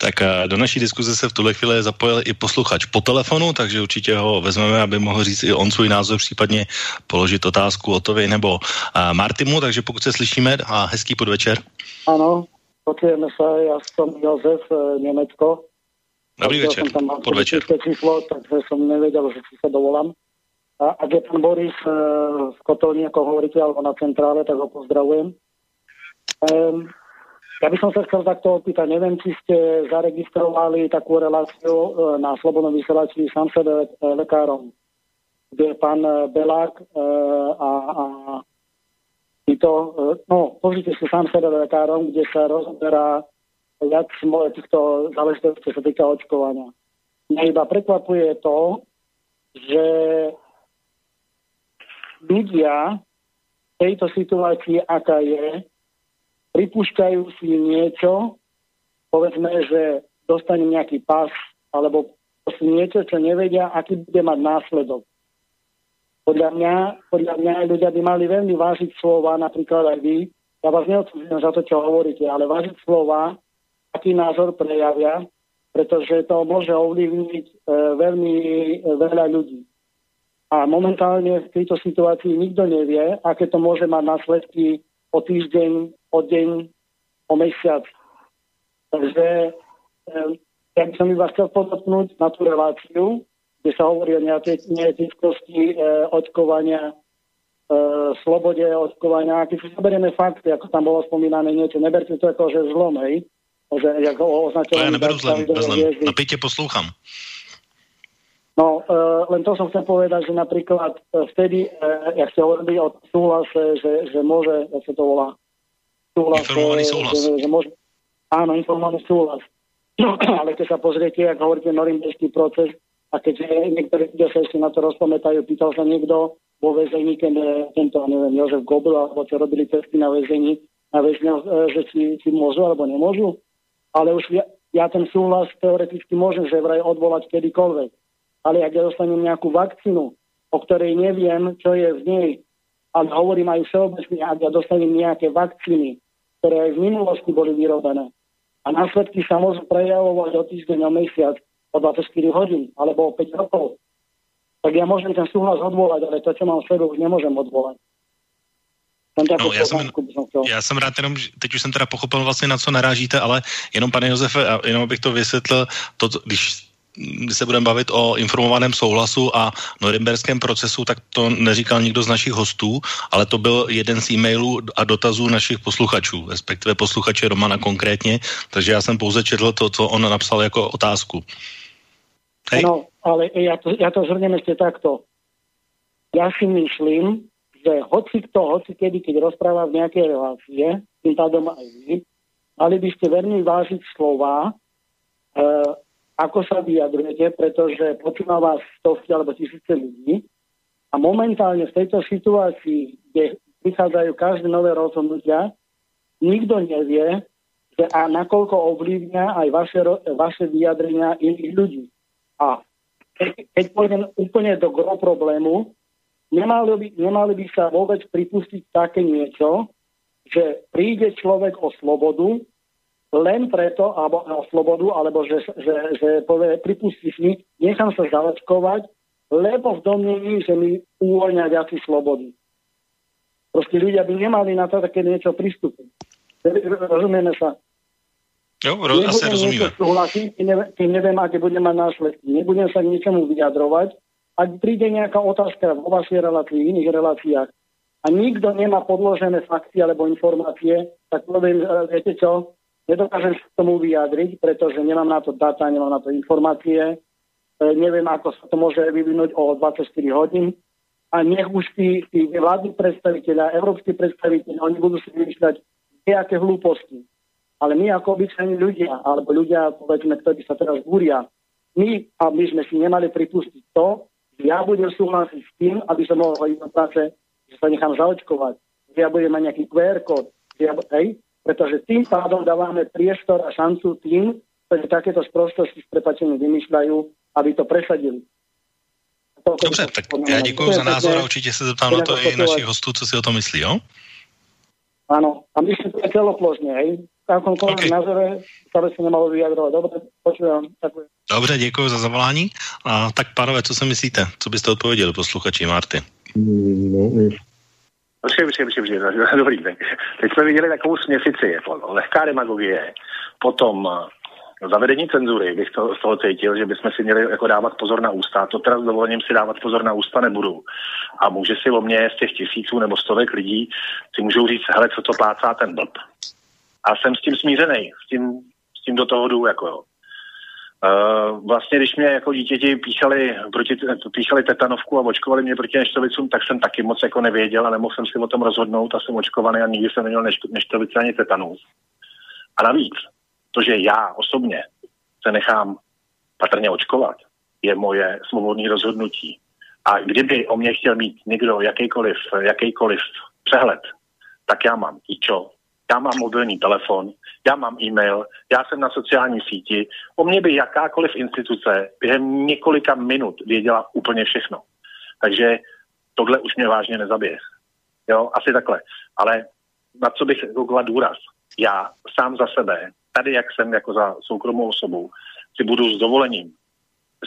Tak eh, do naší diskuze se v tuhle chvíli zapojil i posluchač po telefonu, takže určitě ho vezmeme, aby mohl říct i on svůj názor, případně položit otázku Otovi nebo uh, Martimu, takže pokud se slyšíme, a hezký podvečer. Ano, počujeme se, já jsem Josef, eh, Německo. Dobrý večer, jsem tam podvečer. číslo, takže jsem nevěděl, že si se dovolám. A ak je pan Boris v kotolni, ako hovoríte, alebo na centrále, tak ho pozdravujem. Um, ja by som sa chcel takto opýtať, neviem, či ste zaregistrovali takú reláciu e, na Slobodnom vysielači sám sebe e, lekárom, kde pán e, Belák a, a títo, no, pozrite si sám sebe lekárom, kde sa rozoberá viac týchto záležitostí, čo sa týka očkovania. Mňa iba prekvapuje to, že ľudia v tejto situácii, aká je, pripúšťajú si niečo, povedzme, že dostanem nejaký pas, alebo si niečo, čo nevedia, aký bude mať následok. Podľa mňa, podľa mňa ľudia by mali veľmi vážiť slova, napríklad aj vy. Ja vás neodsúdim za to, čo hovoríte, ale vážiť slova, aký názor prejavia, pretože to môže ovlivniť e, veľmi e, veľa ľudí. A momentálne v tejto situácii nikto nevie, aké to môže mať následky o týždeň, o deň, o mesiac. Takže e, ja by som iba chcel podotknúť na tú reláciu, kde sa hovorí o neetickosti e, očkovania, e, slobode očkovania. Keď si zoberieme fakty, ako tam bolo spomínané niečo, neberte to ako, že zlom, hej? Že, ako to ja neberu zlem, zlem. Napíte posloucham. No, e, len to som chcel povedať, že napríklad vtedy, e, jak ste hovorili o súhlase, že, že môže, jak sa to volá, súhlas, informovaný súhlas. Že, že môže, áno, informovaný súhlas. No, ale keď sa pozriete, ak hovoríte norimberský proces, a keď niektorí ľudia sa ešte na to rozpamätajú, pýtal sa niekto vo väzení, keď tento, neviem, Jozef Gobel, alebo čo robili testy na väzení, na väzňa, že si, si môžu alebo nemôžu. Ale už ja, ja ten súhlas teoreticky môžem, že vraj odvolať kedykoľvek. Ale ak ja dostanem nejakú vakcínu, o ktorej neviem, čo je v nej, ale hovorím aj všeobecne, ak ja dostanem nejaké vakcíny, ktoré aj v minulosti boli vyrobené, a následky sa môžu prejavovať o týždeň, o mesiac, o 24 hodín alebo o 5 rokov, tak ja môžem ten súhlas odvolať, ale to, čo mám v sebe, už nemôžem odvolať. No, já, jsem, já jsem rád jenom, teď už jsem teda pochopil vlastně, na co narážíte, ale jenom, pane Josefe, jenom abych to vysvětlil, to, když se budeme bavit o informovaném souhlasu a norimberském procesu, tak to neříkal nikdo z našich hostů, ale to byl jeden z e-mailů a dotazů našich posluchačů, respektive posluchače Romana konkrétně, takže já jsem pouze četl to, co on napsal jako otázku. Hej. No, ale ja to, ja to zhrnem ešte takto. Ja si myslím, že hoci kto, hoci kedy, keď rozpráva v nejakej relácie, tým pádom aj vy, mali by ste veľmi vážiť slova, e, ako sa vyjadrujete, pretože počúva vás stovky alebo tisíce ľudí a momentálne v tejto situácii, kde prichádzajú každé nové rozhodnutia, nikto nevie, že a nakoľko ovlivňa aj vaše, vaše vyjadrenia iných ľudí. A keď pôjdem úplne do gro problému, nemali by, nemali by sa vôbec pripustiť také niečo, že príde človek o slobodu len preto, alebo o slobodu, alebo že, že, že povie, pripustí si, nechám sa zaočkovať, lebo v domnení, že mi uvoľňa viac slobody. Proste ľudia by nemali na to také niečo pristúpiť. Rozumieme sa? Jo, ro- asi rozumíme. Súhlasiť, keď neviem, aké budem mať následky. Nebudem sa k ničomu vyjadrovať. Ak príde nejaká otázka vo vašej relácii, v iných reláciách a nikto nemá podložené fakty alebo informácie, tak poviem, e, viete čo, nedokážem k tomu vyjadriť, pretože nemám na to data, nemám na to informácie, e, neviem, ako sa to môže vyvinúť o 24 hodín. A nech už tí, tí vládni predstaviteľa, európsky predstaviteľi, oni budú si vymýšľať nejaké hlúposti. Ale my ako obyčajní ľudia, alebo ľudia, povedzme, ktorí sa teraz búria, my, a my sme si nemali pripustiť to, že ja budem súhlasiť s tým, aby som mohol ísť na práce, že sa nechám zaočkovať, že ja budem mať nejaký QR kód, že ja, hej, pretože tým pádom dávame priestor a šancu tým, ktorí takéto sprostosti s prepačením vymýšľajú, aby to presadili. Dobře, tak já děkuji za názor a určitě se zeptám na to i našich hostů, co si o tom myslí, jo? Áno, a myslím, že to je celoplošne, hej akomkoľvek okay. názore sa nemalo vyjadrovať. Dobre, počujem. Dobře, děkuji za zavolání. A tak, pánové, co si myslíte? Co byste odpověděli posluchači Marty? No, Počkej, počkej, počkej, počkej, dobrý, tak. Teď jsme viděli takovou směsici, jako lehká demagogie, potom eh, zavedení cenzury, bych to, z toho cítil, že bychom si měli jako dávat pozor na ústa. To teda s dovolením si dávat pozor na ústa nebudu. A může si o mě z těch tisíců nebo stovek lidí si můžou říct, hele, co to plácá ten blb a jsem s tím smířený, s tím, s tím do toho jdu, jako jo. Uh, vlastně, když mě jako dítěti píchali, proti, píchali tetanovku a očkovali mě proti neštovicům, tak jsem taky moc jako nevěděl a nemohl jsem si o tom rozhodnout a jsem očkovaný a nikdy jsem neměl neš, neštovice ani tetanus. A navíc, To, že já osobně se nechám patrně očkovat, je moje svobodné rozhodnutí. A kdyby o mě chtěl mít někdo jakýkoliv, jakýkoliv přehled, tak já mám ičo, já mám mobilní telefon, já mám e-mail, já jsem na sociální síti. O mě by jakákoliv instituce během několika minut věděla úplně všechno. Takže tohle už mě vážně nezabije. Jo, asi takhle. Ale na co bych kladl důraz? Já sám za sebe, tady jak jsem jako za soukromou osobu, si budu s dovolením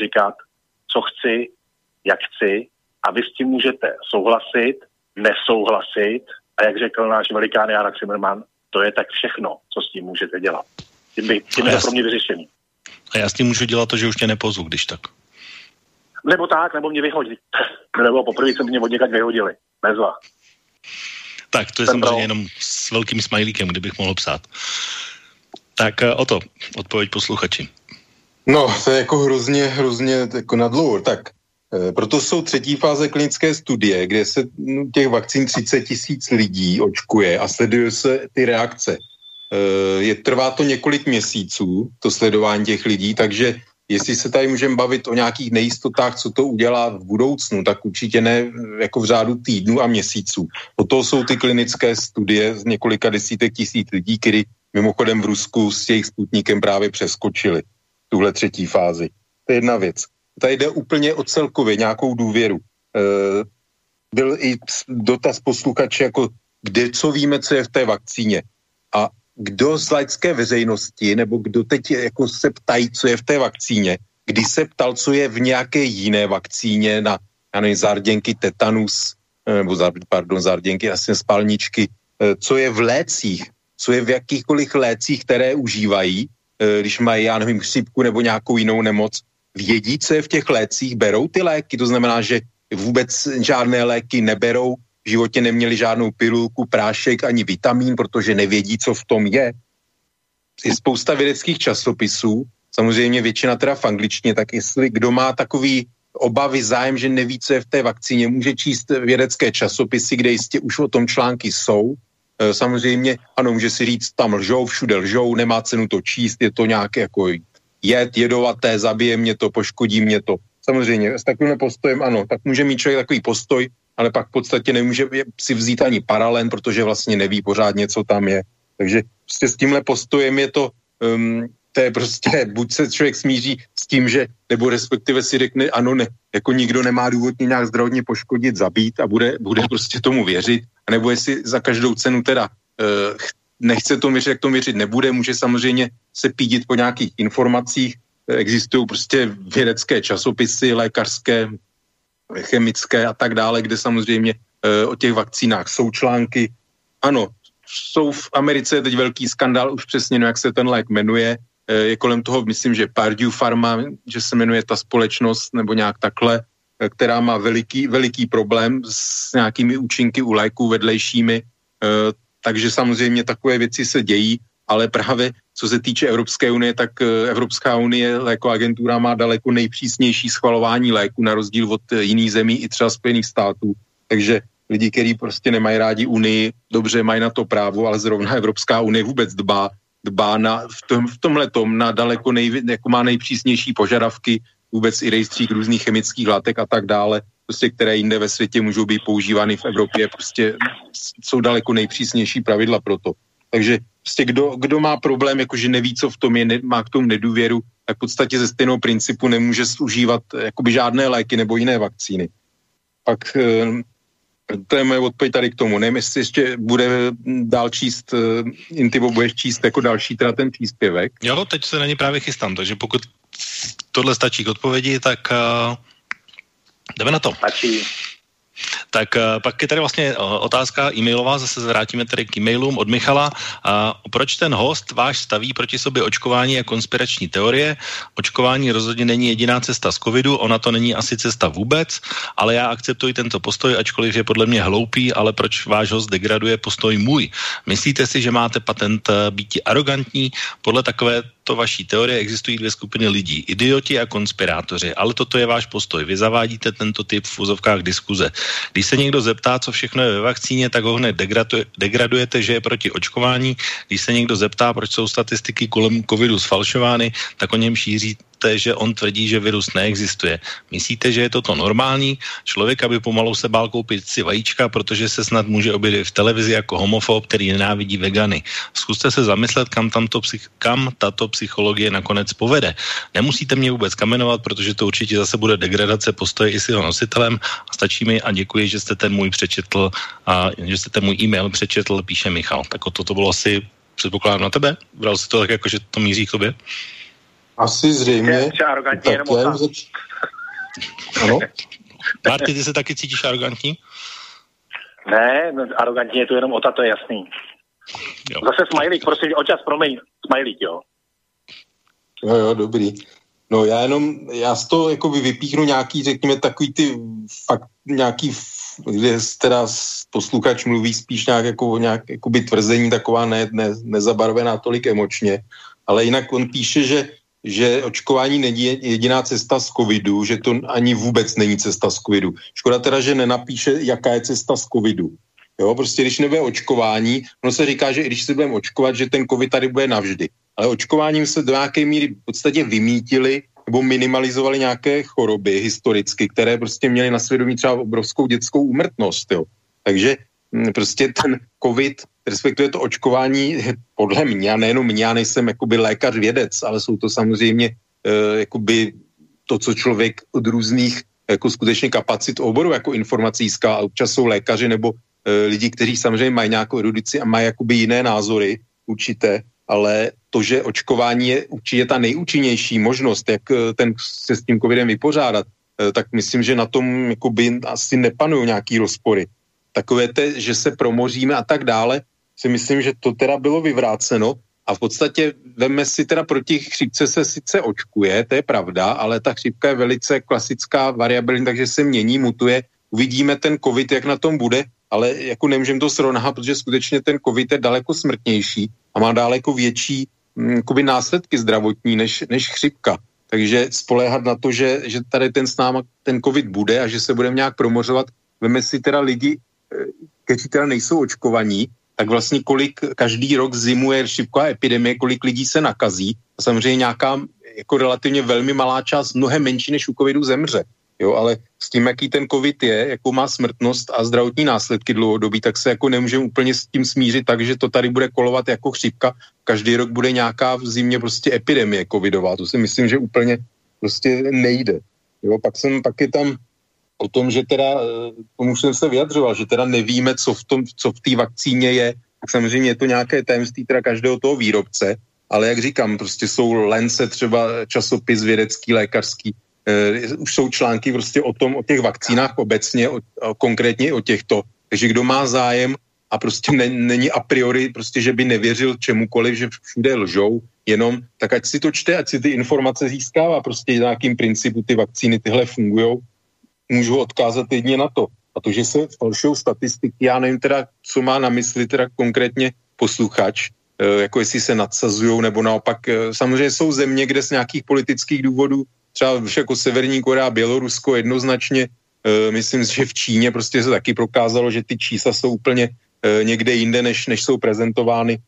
říkat, co chci, jak chci a vy s tím můžete souhlasit, nesouhlasit a jak řekl náš velikán Jana Zimmerman, to je tak všechno, co s tím můžete dělat. Tím, by, tím je to pro mě vyřešený. A já s tím můžu dělat to, že už tě nepozvu, když tak. Nebo tak, nebo mě vyhodí. nebo poprvé se mě od někaď vyhodili. Nezva. Tak to je Jsem samozřejmě jenom s velkým smajlíkem, kdybych mohl psát. Tak eh, o to, odpověď posluchači. No, to je jako hrozně, hrozně jako nadlouho. Tak proto jsou třetí fáze klinické studie, kde se no, těch vakcín 30 tisíc lidí očkuje a sleduje se ty reakce. E, je, trvá to několik měsíců, to sledování těch lidí, takže jestli se tady můžeme bavit o nějakých nejistotách, co to udělá v budoucnu, tak určitě ne jako v řádu týdnů a měsíců. O to jsou ty klinické studie z několika desítek tisíc lidí, kteří mimochodem v Rusku s jejich sputníkem právě přeskočili tuhle třetí fázi. To je jedna věc. Tady jde úplně o celkově nějakou důvěru. E, byl i dotaz posluchače, jako kde, co víme, co je v té vakcíně. A kdo z laické veřejnosti, nebo kdo teď jako se ptají, co je v té vakcíně, kdy se ptal, co je v nějaké jiné vakcíně na, já nevím, zarděnky tetanus, eh, nebo pardon, zarděnky asi spalničky, eh, co je v lécích, co je v jakýchkoliv lécích, které užívají, eh, když mají, já nevím, chřipku nebo nějakou jinou nemoc, vědí, co je v těch lécích, berou ty léky, to znamená, že vůbec žádné léky neberou, v životě neměli žádnou pilulku, prášek ani vitamín, protože nevědí, co v tom je. Je spousta vědeckých časopisů, samozřejmě většina teda v angličtině, tak jestli kdo má takový obavy, zájem, že neví, co je v té vakcíně, může číst vědecké časopisy, kde jistě už o tom články jsou. E, samozřejmě, ano, může si říct, tam lžou, všude lžou, nemá cenu to číst, je to nějaké jako jed, jedovaté, zabije mě to, poškodí mě to. Samozřejmě, s takovým postojem, ano, tak může mít člověk takový postoj, ale pak v podstatě nemůže si vzít ani paralen, protože vlastně neví pořádně, co tam je. Takže prostě s tímhle postojem je to, um, to je prostě, buď se člověk smíří s tím, že, nebo respektive si řekne, ano, ne, jako nikdo nemá důvod mě nějak zdravotně poškodit, zabít a bude, bude prostě tomu věřit, nebo jestli za každou cenu teda uh, nechce to věřit, jak to věřit nebude, může samozřejmě se pídit po nějakých informacích, existují prostě vědecké časopisy, lékařské, chemické a tak dále, kde samozřejmě e, o těch vakcínách jsou články. Ano, jsou v Americe teď velký skandál, už přesně no, jak se ten lék jmenuje, e, je kolem toho, myslím, že Purdue Pharma, že se jmenuje ta společnost, nebo nějak takhle, e, která má veliký, veliký problém s nějakými účinky u léků vedlejšími, takže samozřejmě takové věci se dějí ale právě co se týče Evropské unie, tak eh, Evropská unie jako agentura má daleko nejpřísnější schvalování léku na rozdíl od eh, jiných zemí i třeba Spojených států. Takže lidi, kteří prostě nemají rádi Unii, dobře mají na to právo, ale zrovna Evropská unie vůbec dbá, dbá na, v, tom, v tomhle tom na daleko nej, jako má nejpřísnější požadavky, vůbec i rejstřík různých chemických látek a tak dále, prostě, které jinde ve světě můžou být používány v Evropě, prostě jsou daleko nejpřísnější pravidla pro to. Takže prostě kdo, kdo má problém, jakože neví, co v tom je, ne, má k tomu nedůvěru, tak v podstatě ze stejného principu nemůže užívat jakoby žádné léky nebo jiné vakcíny. Pak eh, to je moje odpověď tady k tomu. Nevím, jestli ještě bude dál číst, eh, Intivo budeš číst jako další teda ten příspěvek. Jo, teď se na ně právě chystám, takže pokud tohle stačí k odpovědi, tak uh, jdeme na to. Stačí. Tak uh, pak je tady vlastně uh, otázka e-mailová, zase vrátíme tady k e-mailům od Michala. Uh, proč ten host váš staví proti sobě očkování a konspirační teorie? Očkování rozhodně není jediná cesta z covidu, ona to není asi cesta vůbec, ale já akceptuji tento postoj, ačkoliv je podle mě hloupý, ale proč váš host degraduje postoj můj? Myslíte si, že máte patent uh, být arrogantní? Podle takové této vaší teorie existují dvě skupiny lidí, idioti a konspirátoři, ale toto je váš postoj. Vy zavádíte tento typ v úzovkách diskuze. Když se někdo zeptá, co všechno je ve vakcíně, tak ho hned degradujete, že je proti očkování. Když se někdo zeptá, proč jsou statistiky kolem covidu sfalšovány, tak o něm šíří myslíte, že on tvrdí, že virus neexistuje? Myslíte, že je toto normální? Člověk, aby pomalu se bál koupit si vajíčka, protože se snad může objevit v televizi jako homofob, který nenávidí vegany. Zkuste se zamyslet, kam, tamto psych- kam tato psychologie nakonec povede. Nemusíte mě vůbec kamenovat, protože to určitě zase bude degradace postoje i s jeho nositelem. A stačí mi a děkuji, že jste ten můj přečetl a že jste ten můj e-mail přečetl, píše Michal. Tak toto bylo asi předpokládám na tebe? Bral si to tak jako, že to míří k tobě? Asi zřejmě. Je, arrogantní jenom já zač... Ano? Marty, ty se taky cítíš arrogantní? Ne, no, arrogantní je to jenom Ota, to je jasný. Jo. Zase smajlík, prosím, očas, promiň, smajlík, jo. Jo, jo, dobrý. No já jenom, já z toho jako vypíchnu nějaký, řekněme, takový ty fakt nějaký, kde teda posluchač mluví spíš nějak jako nějak jakoby tvrzení taková ne, ne, nezabarvená tolik emočně, ale jinak on píše, že že očkování není jediná cesta z covidu, že to ani vůbec není cesta z covidu. Škoda teda, že nenapíše, jaká je cesta z covidu. Jo, prostě když nebude očkování, ono se říká, že i když se budeme očkovat, že ten covid tady bude navždy. Ale očkováním se do nějaké míry v podstatě vymítili nebo minimalizovali nějaké choroby historicky, které prostě měly na svědomí třeba obrovskou dětskou úmrtnost. Jo. Takže hm, prostě ten covid respektive to očkování podle mě, a nejenom mě, já nejsem jakoby lékař vědec, ale jsou to samozřejmě uh, jakoby to, co člověk od různých jako skutečně kapacit oboru, jako informací a občas jsou lékaři nebo uh, lidi, kteří samozřejmě mají nějakou erudici a mají jakoby jiné názory určité, ale to, že očkování je určitě ta nejúčinnější možnost, jak uh, ten se s tím covidem vypořádat, uh, tak myslím, že na tom jakoby asi nepanují nějaký rozpory. Takové te, že se promoříme a tak dále, si myslím, že to teda bylo vyvráceno a v podstatě veme si teda proti chřipce se sice očkuje, to je pravda, ale ta chřipka je velice klasická, variabilní, takže se mění, mutuje. Uvidíme ten covid, jak na tom bude, ale jako nemůžeme to srovnat, protože skutečně ten covid je daleko smrtnější a má daleko větší hm, následky zdravotní než, než chřipka. Takže spoléhat na to, že, že tady ten s náma, ten covid bude a že se budeme nějak promořovat, veme si teda lidi, eh, kteří teda nejsou očkovaní, tak vlastně kolik každý rok zimuje šipková epidemie, kolik lidí se nakazí. A samozřejmě nějaká jako relativně velmi malá část, mnohem menší než u covidu zemře. Jo, ale s tím, jaký ten covid je, jakou má smrtnost a zdravotní následky dlouhodobí, tak se jako nemůžeme úplně s tím smířit tak, že to tady bude kolovat jako chřipka. Každý rok bude nějaká v zimě prostě epidemie covidová. To si myslím, že úplně prostě nejde. Jo, pak jsem taky tam o tom, že teda, eh, tomu jsem se vyjadřoval, že teda nevíme, co v tom, co v té vakcíně je, tak samozřejmě je to nějaké tajemství teda každého toho výrobce, ale jak říkám, prostě jsou lence třeba časopis vědecký, lékařský, uh, už jsou články prostě o tom, o těch vakcínách obecně, o, o, konkrétně o těchto, takže kdo má zájem a prostě ne, není a priori prostě, že by nevěřil čemukoliv, že všude lžou, jenom tak ať si to čte, ať si ty informace získává, prostě nějakým principu ty vakcíny tyhle fungují můžu odkázat jedně na to. A to, že se falšují statistiky, já nevím teda, co má na mysli teda konkrétně posluchač, e, jako jestli se nadsazují, nebo naopak, e, samozřejmě jsou země, kde z nějakých politických důvodů, třeba jako Severní Korea, Bělorusko jednoznačně, e, myslím, že v Číně prostě se taky prokázalo, že ty čísla jsou úplně někde jinde, než, než jsou prezentovány.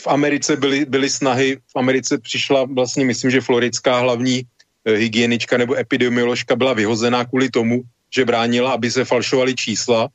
V Americe byly, byly snahy, v Americe přišla vlastně, myslím, že floridská hlavní Eh, hygienička nebo epidemioložka byla vyhozená kvůli tomu, že bránila, aby se falšovaly čísla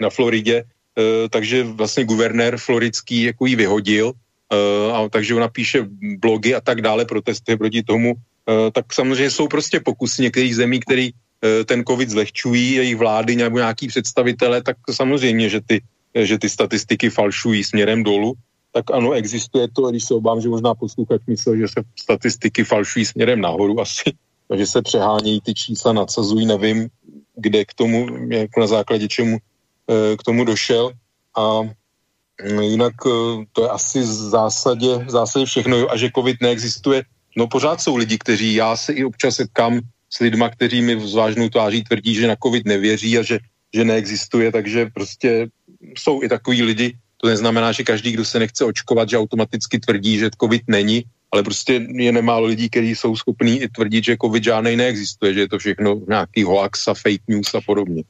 na Floridě, eh, takže vlastně guvernér floridský jako ji vyhodil, eh, a takže ona píše blogy a tak dále, protestuje proti tomu, tak samozřejmě jsou prostě pokusy některých zemí, který ten covid zlehčují, jejich vlády nebo nějaký představitele, tak samozřejmě, že ty, že ty statistiky falšují směrem dolů tak ano, existuje to, když se obávám, že možná posluchač myslel, že se statistiky falšují směrem nahoru asi, takže se přehánějí ty čísla, nadsazují, nevím, kde k tomu, jako na základě čemu eh, k tomu došel. A mm, jinak eh, to je asi v zásadě, v zásadě všechno a že covid neexistuje, no pořád jsou lidi, kteří, já se i občas setkám s lidma, kteří mi s vážnou tváří tvrdí, že na covid nevěří a že, že neexistuje, takže prostě jsou i takový lidi, to neznamená, že každý, kdo se nechce očkovat, že automaticky tvrdí, že COVID není. ale prostě je nemálo lidí, kteří jsou schopní i tvrdit, že covid žádný neexistuje, že je to všechno nějaký hoax a fake news a podobně.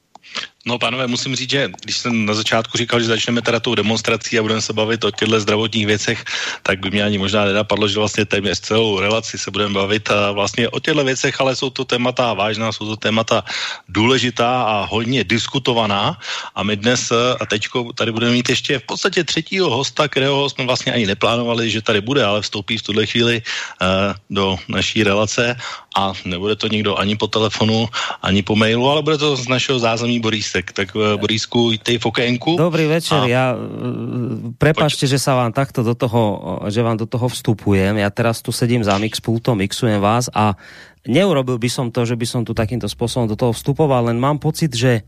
No, pánové, musím říct, že když jsem na začátku říkal, že začneme teda tou demonstrací a budeme se bavit o těchto zdravotních věcech, tak by mě ani možná nenapadlo, že vlastně téměř celou relaci se budeme bavit a vlastně o těchto věcech, ale jsou to témata vážná, jsou to témata důležitá a hodně diskutovaná. A my dnes a teďko tady budeme mít ještě v podstatě třetího hosta, kterého jsme vlastně ani neplánovali, že tady bude, ale vstoupí v tuhle chvíli uh, do naší relace a nebude to nikdo ani po telefonu, ani po mailu, ale bude to z našeho zázemí Borísek. Tak uh, Borísku, tej v okénku. Dobrý večer, a... ja uh, prepačte, že sa vám takto do toho, že vám do toho vstupujem. Ja teraz tu sedím za pultom, mixujem vás a neurobil by som to, že by som tu takýmto spôsobom do toho vstupoval, len mám pocit, že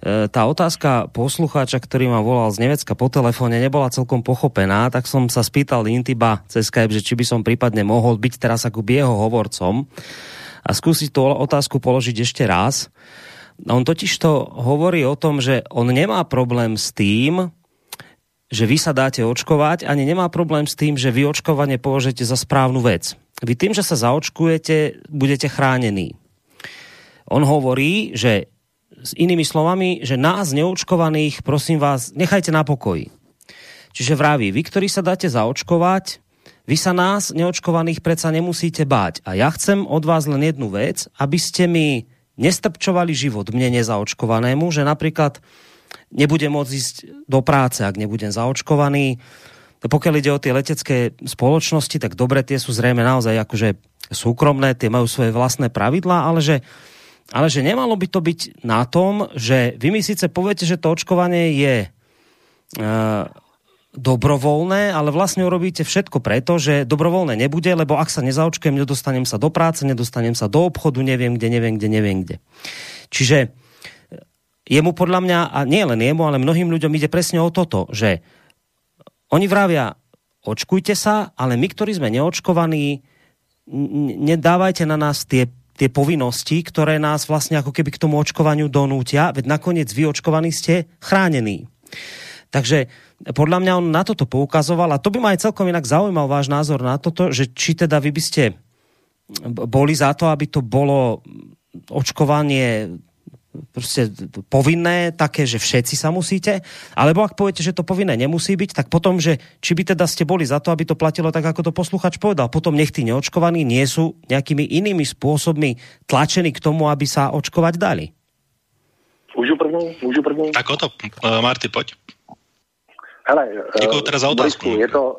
tá otázka poslucháča, ktorý ma volal z Nemecka po telefóne, nebola celkom pochopená, tak som sa spýtal Intiba cez Skype, že či by som prípadne mohol byť teraz ako jeho hovorcom a skúsiť tú otázku položiť ešte raz. On totiž to hovorí o tom, že on nemá problém s tým, že vy sa dáte očkovať, ani nemá problém s tým, že vy očkovanie považujete za správnu vec. Vy tým, že sa zaočkujete, budete chránení. On hovorí, že s inými slovami, že nás neočkovaných, prosím vás, nechajte na pokoji. Čiže vraví, vy, ktorí sa dáte zaočkovať, vy sa nás neočkovaných predsa nemusíte báť. A ja chcem od vás len jednu vec, aby ste mi nestrpčovali život mne nezaočkovanému, že napríklad nebudem môcť ísť do práce, ak nebudem zaočkovaný. Pokiaľ ide o tie letecké spoločnosti, tak dobre, tie sú zrejme naozaj akože súkromné, tie majú svoje vlastné pravidlá, ale že ale že nemalo by to byť na tom, že vy mi síce poviete, že to očkovanie je uh, dobrovoľné, ale vlastne urobíte všetko preto, že dobrovoľné nebude, lebo ak sa nezaočkujem, nedostanem sa do práce, nedostanem sa do obchodu, neviem kde, neviem kde, neviem kde. Čiže e, jemu podľa mňa, a nie len jemu, ale mnohým ľuďom ide presne o toto, že oni vravia, očkujte sa, ale my, ktorí sme neočkovaní, nedávajte na nás tie tie povinnosti, ktoré nás vlastne ako keby k tomu očkovaniu donútia, veď nakoniec vy očkovaní ste chránení. Takže podľa mňa on na toto poukazoval a to by ma aj celkom inak zaujímal váš názor na toto, že či teda vy by ste boli za to, aby to bolo očkovanie prostě povinné, také, že všetci sa musíte, alebo ak poviete, že to povinné nemusí byť, tak potom, že či by teda ste boli za to, aby to platilo tak, ako to posluchač povedal, potom nech tí neočkovaní nie sú nejakými inými spôsobmi tlačení k tomu, aby sa očkovať dali. Můžu první? Můžu první? Tak o to, uh, Marty, pojď. Hele, Děkuji teda za otázku. je to,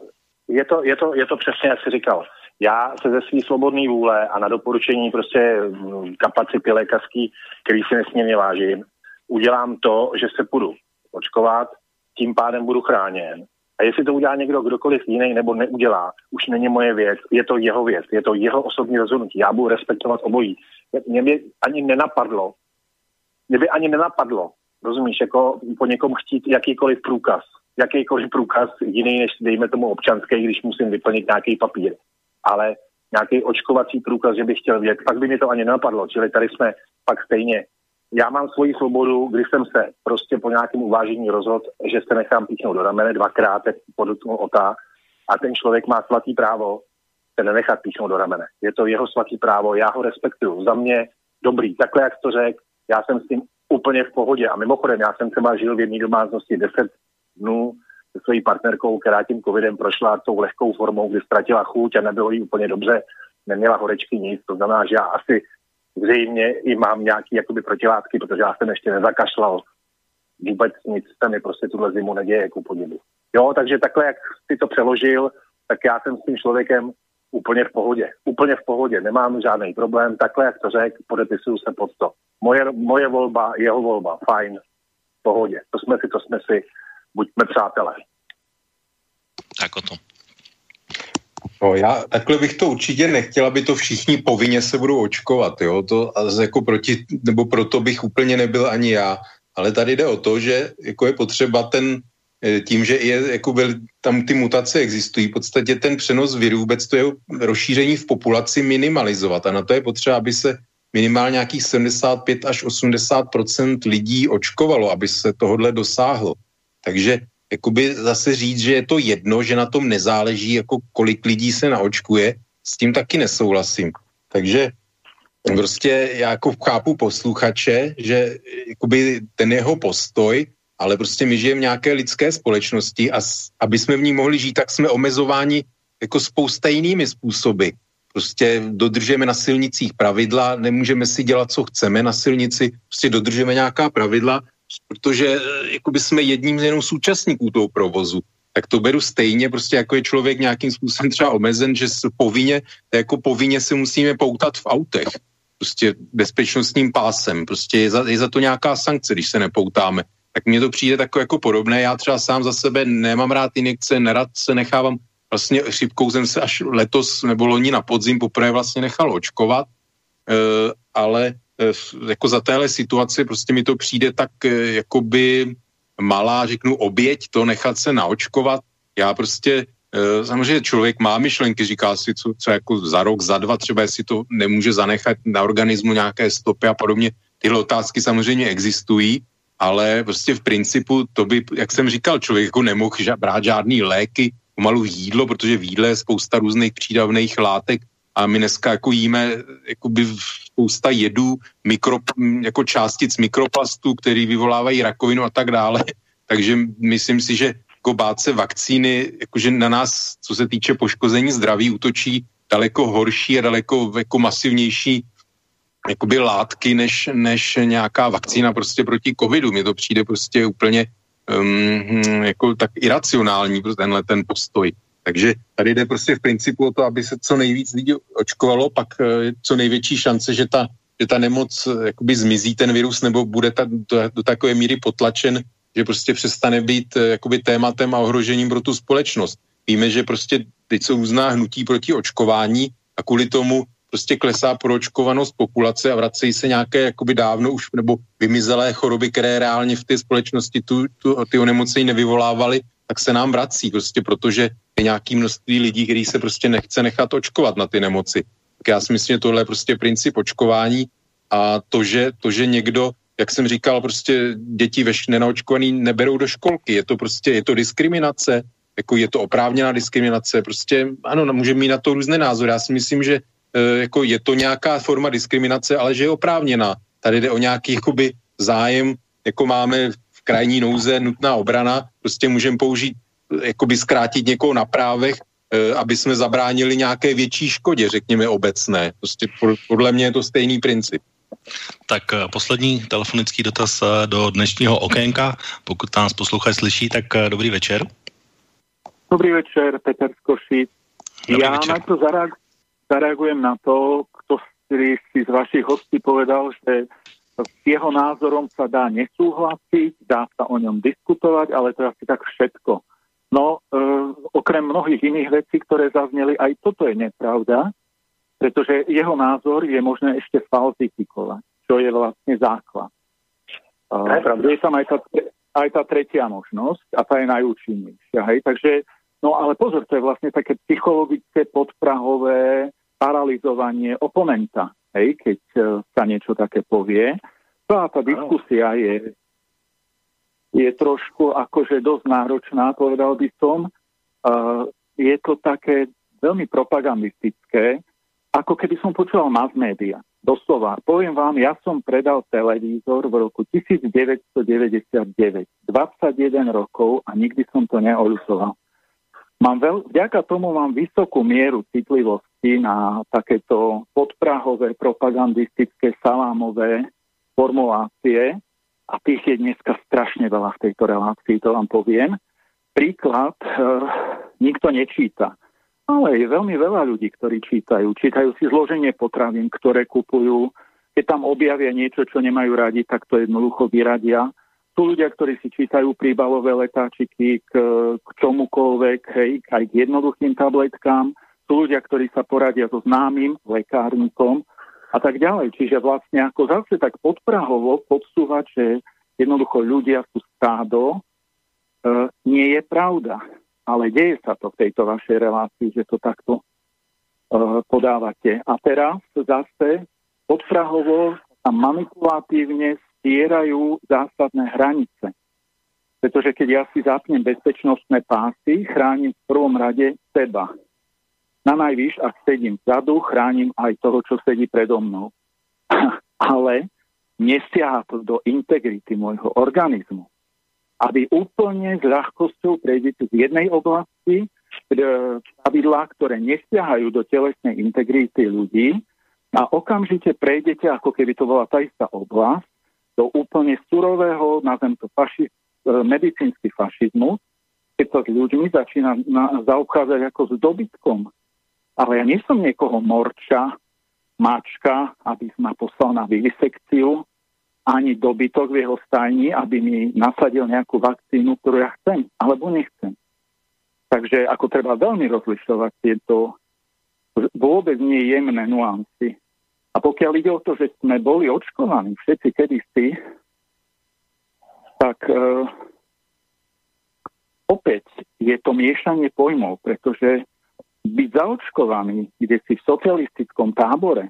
je, to, je, to, je to přesně, jak jsi říkal já se ze své svobodné vůle a na doporučení prostě mm, kapacity lékařský, který si nesmírně vážím, udělám to, že se půjdu očkovat, tím pádem budu chráněn. A jestli to udělá někdo, kdokoliv jiný nebo neudělá, už není moje věc, je to jeho věc, je to jeho osobní rozhodnutí. Já budu respektovat obojí. Mě by ani nenapadlo, mě by ani nenapadlo, rozumíš, jako po někom chtít jakýkoliv průkaz, jakýkoliv průkaz jiný než dejme tomu občanský, když musím vyplnit nějaký papír ale nějaký očkovací průkaz, že bych chtěl vědět, pak by mi to ani nenapadlo. Čili tady jsme pak stejně. Já mám svoji svobodu, když jsem se prostě po nějakém uvážení rozhodl, že se nechám píchnout do ramene dvakrát, podotknul otá, a ten člověk má svatý právo se nenechat píchnout do ramene. Je to jeho svatý právo, já ho respektuju. Za mě dobrý, takhle jak to řekl, já jsem s tím úplně v pohodě. A mimochodem, já jsem třeba žil v jedné domácnosti 10 dnů se svojí partnerkou, která tím covidem prošla tou lehkou formou, kdy ztratila chuť a nebylo jí úplně dobře, neměla horečky nic, to znamená, že já asi zřejmě i mám nějaký jakoby protilátky, protože já jsem ještě nezakašlal vůbec nic se mi prostě tuhle zimu neděje, jako podivu. Jo, takže takhle, jak si to přeložil, tak já jsem s tím člověkem úplně v pohodě. Úplně v pohodě, nemám žádný problém. Takhle, jak to řekl, podepisuju se pod to. Moje, moje volba, jeho volba, fajn, v pohodě. To jsme si, to jsme si buďme přátelé. Tak o tom. No, já takhle bych to určitě nechtěl, aby to všichni povinně se budou očkovat, jo, to jako proti, nebo proto bych úplně nebyl ani já, ale tady jde o to, že jako je potřeba ten, eh, tím, že je, jako byl, tam ty mutace existují, v podstatě ten přenos viru, vůbec to je rozšíření v populaci minimalizovat a na to je potřeba, aby se minimálně nějakých 75 až 80% lidí očkovalo, aby se tohodle dosáhlo. Takže jakoby zase říct, že je to jedno, že na tom nezáleží, jako kolik lidí se naočkuje, s tím taky nesouhlasím. Takže prostě já jako chápu posluchače, že jakoby ten jeho postoj, ale prostě my žijeme v nějaké lidské společnosti a s, aby jsme v ní mohli žít, tak jsme omezováni jako spousta jinými způsoby. Prostě dodržujeme na silnicích pravidla, nemůžeme si dělat, co chceme na silnici, prostě dodržujeme nějaká pravidla, protože eh, jakoby jsme jedním z jenom současníků toho provozu tak to beru stejně, prostě jako je člověk nějakým způsobem třeba omezen, že povinně, jako povinně se musíme poutat v autech, prostě bezpečnostním pásem, prostě je za, je za to nějaká sankce, když se nepoutáme. Tak mně to přijde tako jako podobné, já třeba sám za sebe nemám rád injekce, nerad se nechávám, vlastně chřipkou jsem se až letos nebo loni na podzim poprvé vlastně nechal očkovat, e, ale jako za téhle situace prostě mi to přijde tak e, jakoby malá, řeknu, oběť to nechat se naočkovat. Já prostě, e, samozřejmě člověk má myšlenky, říká si, co, co jako za rok, za dva, třeba jestli to nemůže zanechat na organismu nějaké stopy a podobně. Tyhle otázky samozřejmě existují, ale prostě v principu to by, jak jsem říkal, člověk jako nemohl brát žádný léky, pomalu jídlo, protože v jídle je spousta různých přídavných látek a my dneska jako jíme jakoby spousta jedů, mikro, jako částic mikroplastů, který vyvolávají rakovinu a tak dále. Takže myslím si, že jako bát se vakcíny, jakože na nás, co se týče poškození zdraví, útočí daleko horší a daleko jako masivnější jakoby látky, než, než nějaká vakcína prostě proti covidu. Mně to přijde prostě úplně um, jako tak iracionální, tenhle ten postoj. Takže tady jde prostě v principu o to, aby se co nejvíc lidí očkovalo, pak je co největší šance, že ta, že ta nemoc eh, jakoby zmizí ten virus nebo bude ta, do, do takové míry potlačen, že prostě přestane být eh, jakoby tématem a ohrožením pro tu společnost. Víme, že prostě teď jsou různá hnutí proti očkování a kvůli tomu prostě klesá proočkovanost populace a vracejí se nějaké jakoby dávno už nebo vymizelé choroby, které reálně v té společnosti tu, tu, ty onemocnění nevyvolávaly, tak se nám vrací, prostě protože nějaký množství lidí, který se prostě nechce nechat očkovat na ty nemoci. Tak já si myslím, že tohle je prostě princip očkování a to, že, to, že někdo, jak jsem říkal, prostě děti veš nenaočkovaný neberou do školky, je to prostě, je to diskriminace, jako je to oprávněná diskriminace, prostě ano, no, můžeme mít na to různé názory. Já si myslím, že e, jako je to nějaká forma diskriminace, ale že je oprávněná. Tady jde o nějaký jakoby, zájem, jako máme v krajní nouze nutná obrana, prostě můžeme použít jakoby zkrátit někoho na právech, eh, aby jsme zabránili nějaké větší škodě, řekněme obecné. Prostě podle mě je to stejný princip. Tak eh, poslední telefonický dotaz eh, do dnešního okénka. Pokud nás posluchač slyší, tak dobrý večer. Dobrý večer, Petr Skošic. Já večer. na to zareag- zareagujem na to, kto si, si z vašich hostí povedal, že s jeho názorom sa dá nesúhlasiť, dá sa o ňom diskutovať, ale to je asi tak všetko. No, e, okrem mnohých iných vecí, ktoré zazneli, aj toto je nepravda, pretože jeho názor je možné ešte falzifikovať, čo je vlastne základ. E, je tam aj tá, aj tá tretia možnosť a tá je najúčinnejšia. Hej? Takže, no ale pozor, to je vlastne také psychologické podprahové paralizovanie oponenta, hej? keď e, sa niečo také povie. Celá tá diskusia je je trošku akože dosť náročná, povedal by som. Uh, je to také veľmi propagandistické, ako keby som počúval mass media. Doslova, poviem vám, ja som predal televízor v roku 1999, 21 rokov a nikdy som to neolusoval. Mám veľ, vďaka tomu mám vysokú mieru citlivosti na takéto podprahové, propagandistické, salámové formulácie, a tých je dneska strašne veľa v tejto relácii, to vám poviem. Príklad, e, nikto nečíta, ale je veľmi veľa ľudí, ktorí čítajú. Čítajú si zloženie potravín, ktoré kupujú. Keď tam objavia niečo, čo nemajú radi, tak to jednoducho vyradia. Sú ľudia, ktorí si čítajú príbalové letáčiky k, k čomukoľvek, hej, aj k jednoduchým tabletkám. Sú ľudia, ktorí sa poradia so známym lekárnikom, a tak ďalej. Čiže vlastne ako zase tak podprahovo podsúvať, že jednoducho ľudia sú stádo, e, nie je pravda. Ale deje sa to v tejto vašej relácii, že to takto e, podávate. A teraz zase podprahovo a manipulatívne stierajú zásadné hranice. Pretože keď ja si zapnem bezpečnostné pásy, chránim v prvom rade seba. Na najvyš, ak sedím vzadu, chránim aj toho, čo sedí predo mnou. Ale nesiaha to do integrity môjho organizmu. Aby úplne s ľahkosťou prejdete z jednej oblasti pravidlá, ktoré nesiahajú do telesnej integrity ľudí a okamžite prejdete, ako keby to bola tá istá oblasť, do úplne surového, nazvem to faši, e, medicínsky fašizmus, keď sa s ľuďmi začína na, zaobchádzať ako s dobytkom. Ale ja nie som niekoho morča, mačka, aby ma poslal na vivisekciu, ani dobytok v jeho stajni, aby mi nasadil nejakú vakcínu, ktorú ja chcem, alebo nechcem. Takže ako treba veľmi rozlišovať tieto vôbec nie jemné nuancy. A pokiaľ ide o to, že sme boli očkovaní všetci kedysi, tak e, opäť je to miešanie pojmov, pretože byť zaočkovaný, kde si v socialistickom tábore,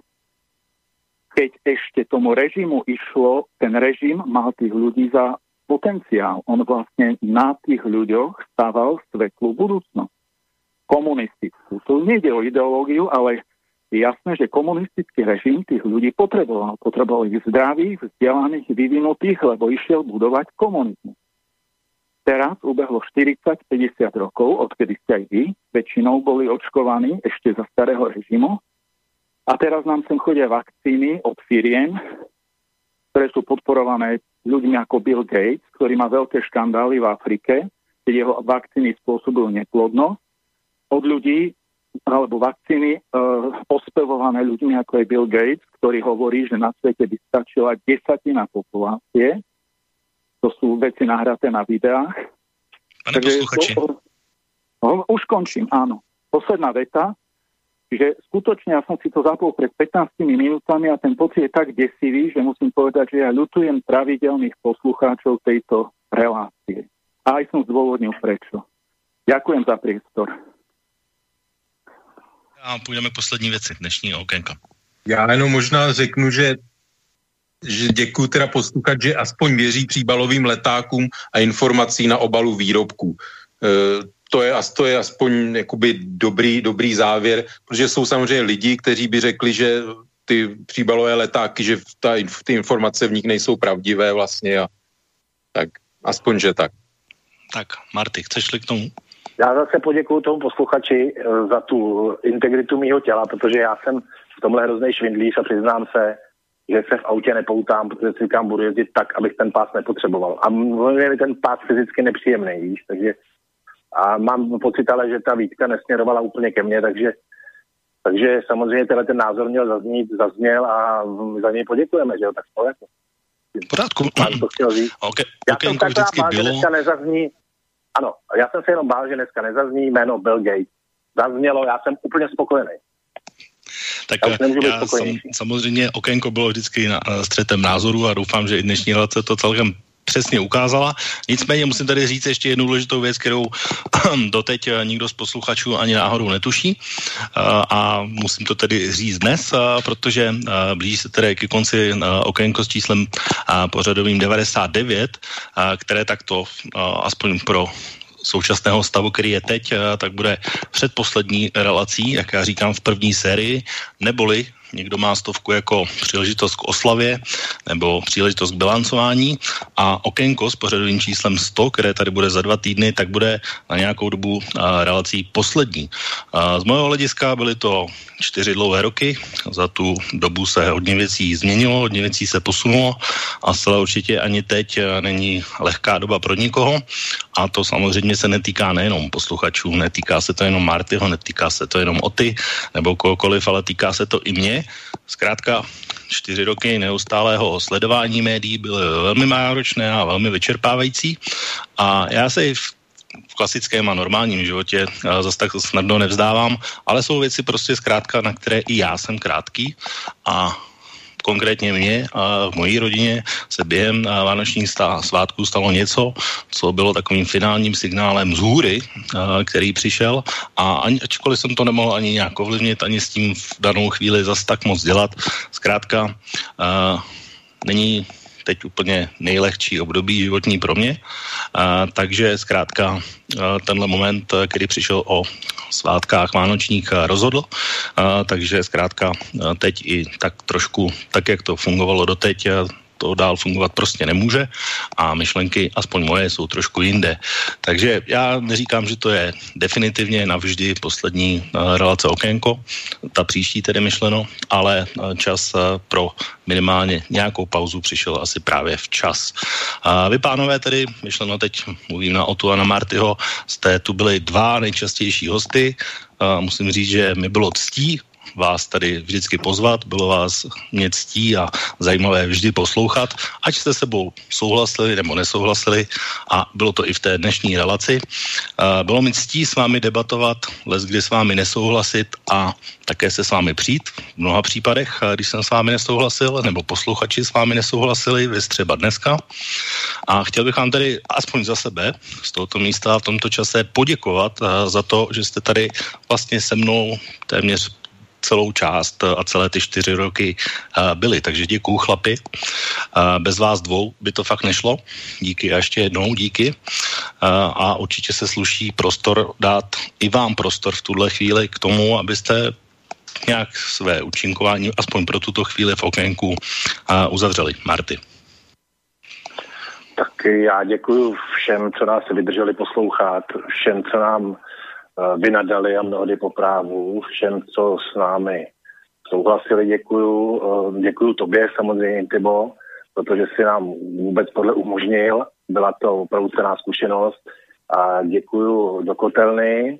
keď ešte tomu režimu išlo, ten režim mal tých ľudí za potenciál. On vlastne na tých ľuďoch stával svetlú budúcnosť. Komunistickú. Tu nejde o ideológiu, ale je jasné, že komunistický režim tých ľudí potreboval. Potreboval ich zdravých, vzdelaných, vyvinutých, lebo išiel budovať komunizmus. Teraz ubehlo 40-50 rokov, odkedy ste aj vy, väčšinou boli očkovaní ešte za starého režimu a teraz nám sem chodia vakcíny od firiem, ktoré sú podporované ľuďmi ako Bill Gates, ktorý má veľké škandály v Afrike, keď jeho vakcíny spôsobujú neplodnosť. Od ľudí, alebo vakcíny e, ospevované ľuďmi ako je Bill Gates, ktorý hovorí, že na svete by stačila desatina populácie. To sú veci nahraté na videách. Pane Takže to, už končím, áno. Posledná veta. Čiže skutočne ja som si to zapol pred 15 minútami a ten pocit je tak desivý, že musím povedať, že ja ľutujem pravidelných poslucháčov tejto relácie. A aj som zdôvodnil prečo. Ďakujem za priestor. A půjdeme k poslední věci dnešní okénka. Já jenom možná řeknu, že že děkuji teda posluchat, že aspoň věří příbalovým letákům a informací na obalu výrobků. E, to je, to je aspoň jakoby dobrý, dobrý závěr, protože jsou samozřejmě lidi, kteří by řekli, že ty příbalové letáky, že ta, ty informace v nich nejsou pravdivé vlastně a tak aspoň, že tak. Tak, Marty, chceš-li k tomu? Já zase poděkuji tomu posluchači eh, za tu integritu mýho těla, protože já jsem v tomhle hrozný švindlíř a přiznám se, že se v autě nepoutám, protože si říkám, budu jezdit tak, abych ten pás nepotřeboval. A je mi ten pás fyzicky nepříjemný, víš, takže a mám pocit ale, že ta výtka nesměrovala úplně ke mně, takže, takže samozřejmě tenhle ten názor měl zaznít, zazněl a za něj poděkujeme, že jo, tak to jako. Pořádku. Mám to chtěl říct. Okay, já jsem tak bál, bylo... že dneska nezazní, ano, já jsem se jenom bál, že dneska nezazní jméno Bill Gates. Zaznělo, já jsem úplně spokojený. Tak já, já sam, samozřejmě okénko bylo vždycky na, na střetem názoru a doufám, že i dnešní relace to celkem přesně ukázala. Nicméně musím tady říct ještě jednu důležitou věc, kterou doteď eh, nikdo z posluchačů ani náhodou netuší eh, a musím to tedy říct dnes, eh, protože blíží se tedy ke konci okénko s číslem pořadovým 99, které takto aspoň pro současného stavu, který je teď, tak bude předposlední relací, jak já říkám, v první sérii, neboli někdo má stovku jako příležitost k oslavě nebo příležitost k bilancování a okénko s pořadovým číslem 100, které tady bude za dva týdny, tak bude na nějakou dobu relací poslední. Z mého hlediska byly to čtyři dlouhé roky. Za tu dobu se hodně věcí změnilo, hodně věcí se posunulo a zcela určitě ani teď není lehká doba pro nikoho. A to samozřejmě se netýká nejenom posluchačů, netýká se to jenom Martyho, netýká se to jenom Oty nebo kohokoliv, ale týká se to i mě. Zkrátka čtyři roky neustálého sledování médií byly velmi náročné a velmi vyčerpávající. A já se v v klasickém a normálním životě zase tak snadno nevzdávám, ale jsou věci prostě zkrátka, na které i já jsem krátký. A konkrétně mě a v mojí rodině se během vánočních svátků stalo něco, co bylo takovým finálním signálem z hůry, který přišel. A ani, ačkoliv jsem to nemohl ani nějak ovlivnit, ani s tím v danou chvíli zas tak moc dělat, zkrátka není teď úplně nejlehčí období životní pro mě. A, takže zkrátka a, tenhle moment, kdy přišel o svátkách vánočních rozhodl, a, takže zkrátka teď i tak trošku, tak jak to fungovalo doteď, to dál fungovat prostě nemůže a myšlenky, aspoň moje, jsou trošku jinde. Takže já neříkám, že to je definitivně navždy poslední uh, relace okénko, ta příští tedy myšleno, ale uh, čas uh, pro minimálně nějakou pauzu přišel asi právě včas. A vy pánové tedy, myšleno teď mluvím na Otu a na Martyho, jste tu byli dva nejčastější hosty, musím říct, že mi bylo ctí vás tady vždycky pozvat, bylo vás mě ctí a zajímavé vždy poslouchat, ať jste sebou souhlasili nebo nesouhlasili a bylo to i v té dnešní relaci. Bylo mi ctí s vámi debatovat, les kdy s vámi nesouhlasit a také se s vámi přijít v mnoha případech, když jsem s vámi nesouhlasil, nebo posluchači s vámi nesouhlasili, vy třeba dneska. A chtěl bych vám tedy aspoň za sebe z tohoto místa v tomto čase poděkovat za to, že jste tady vlastně se mnou téměř celou část a celé ty čtyři roky byly. Takže děkuju chlapi. Bez vás dvou by to fakt nešlo. Díky a ještě jednou díky. A určitě se sluší prostor dát i vám prostor v tuhle chvíli k tomu, abyste nějak své účinkování, aspoň pro tuto chvíli v okénku, uzavřeli. Marty. Tak já děkuji všem, co nás vydrželi poslouchat, všem, co nám Eh, vynadali a mnohdy po právu. Všem, co s námi souhlasili, děkuju. Eh, děkuju tobě samozřejmě, Tybo, protože si nám vůbec tohle umožnil. Byla to opravdu cená zkušenost. A děkuju do kotelny,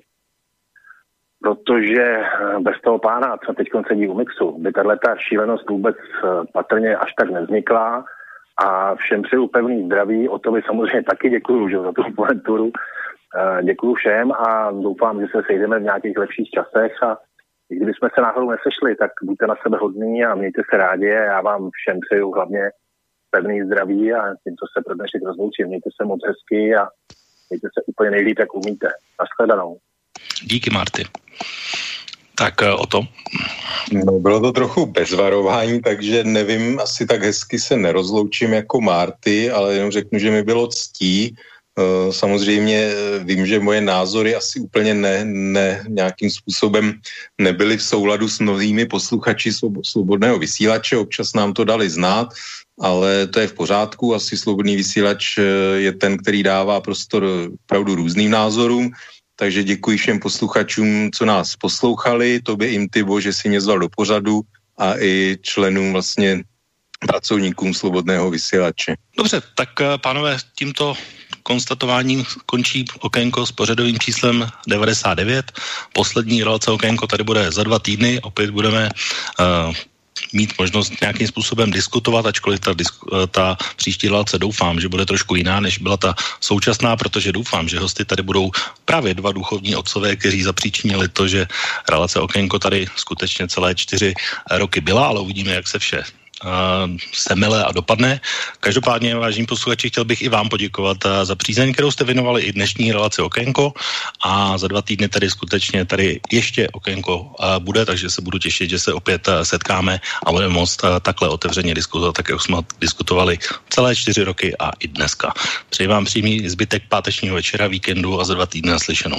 protože eh, bez toho pána, co teď sedí u mixu, by tahle ta šílenost vůbec patrně až tak nevznikla. A všem přeju pevný zdraví, o to by samozřejmě taky děkuju že, za tu poenturu Eh, děkuji všem a doufám, že se sejdeme v nějakých lepších časech a i kdybychom se náhodou nesešli, tak buďte na sebe hodní a mějte se rádi a já vám všem přeju hlavně pevný zdraví a tímto se pro dnešek rozloučím. Mějte se moc hezky a mějte se úplně nejlíp, jak umíte. Naschledanou. Díky, Marty. Tak eh, o to. No, bylo to trochu bez varování, takže nevím, asi tak hezky se nerozloučím jako Marty, ale jenom řeknu, že mi bylo ctí Eh, samozřejmě eh, vím, že moje názory asi úplně ne, ne nějakým způsobem nebyly v souladu s mnohými posluchači Svobodného vysílače, občas nám to dali znát, ale to je v pořádku, asi Svobodný vysílač eh, je ten, který dává prostor pravdu různým názorům, takže děkuji všem posluchačům, co nás poslouchali, tobě im Tybo, že si mě zval do pořadu a i členům vlastně pracovníkům Slobodného vysílače. Dobře, tak pánové, tímto konstatováním končí okénko s pořadovým číslem 99. Poslední relace okénko tady bude za dva týdny. Opět budeme uh, mít možnost nějakým způsobem diskutovat, ačkoliv ta, eh, ta příští relace doufám, že bude trošku jiná, než byla ta současná, protože doufám, že hosty tady budou právě dva duchovní otcové, kteří zapříčinili to, že relace Okénko tady skutečně celé čtyři roky byla, ale uvidíme, jak se vše semele a dopadne. Každopádně, vážení posluchači, chtěl bych i vám poděkovat eh, za přízeň, kterou jste věnovali i dnešní relaci Okénko a za dva týdny tady skutečně tady ještě Okénko eh, bude, takže se budu těšit, že se opět eh, setkáme a budeme moct takhle otevřeně diskutovat, tak jak jsme diskutovali celé čtyři roky a i dneska. Přeji vám přímý zbytek pátečního večera, víkendu a za dva týdny naslyšenou.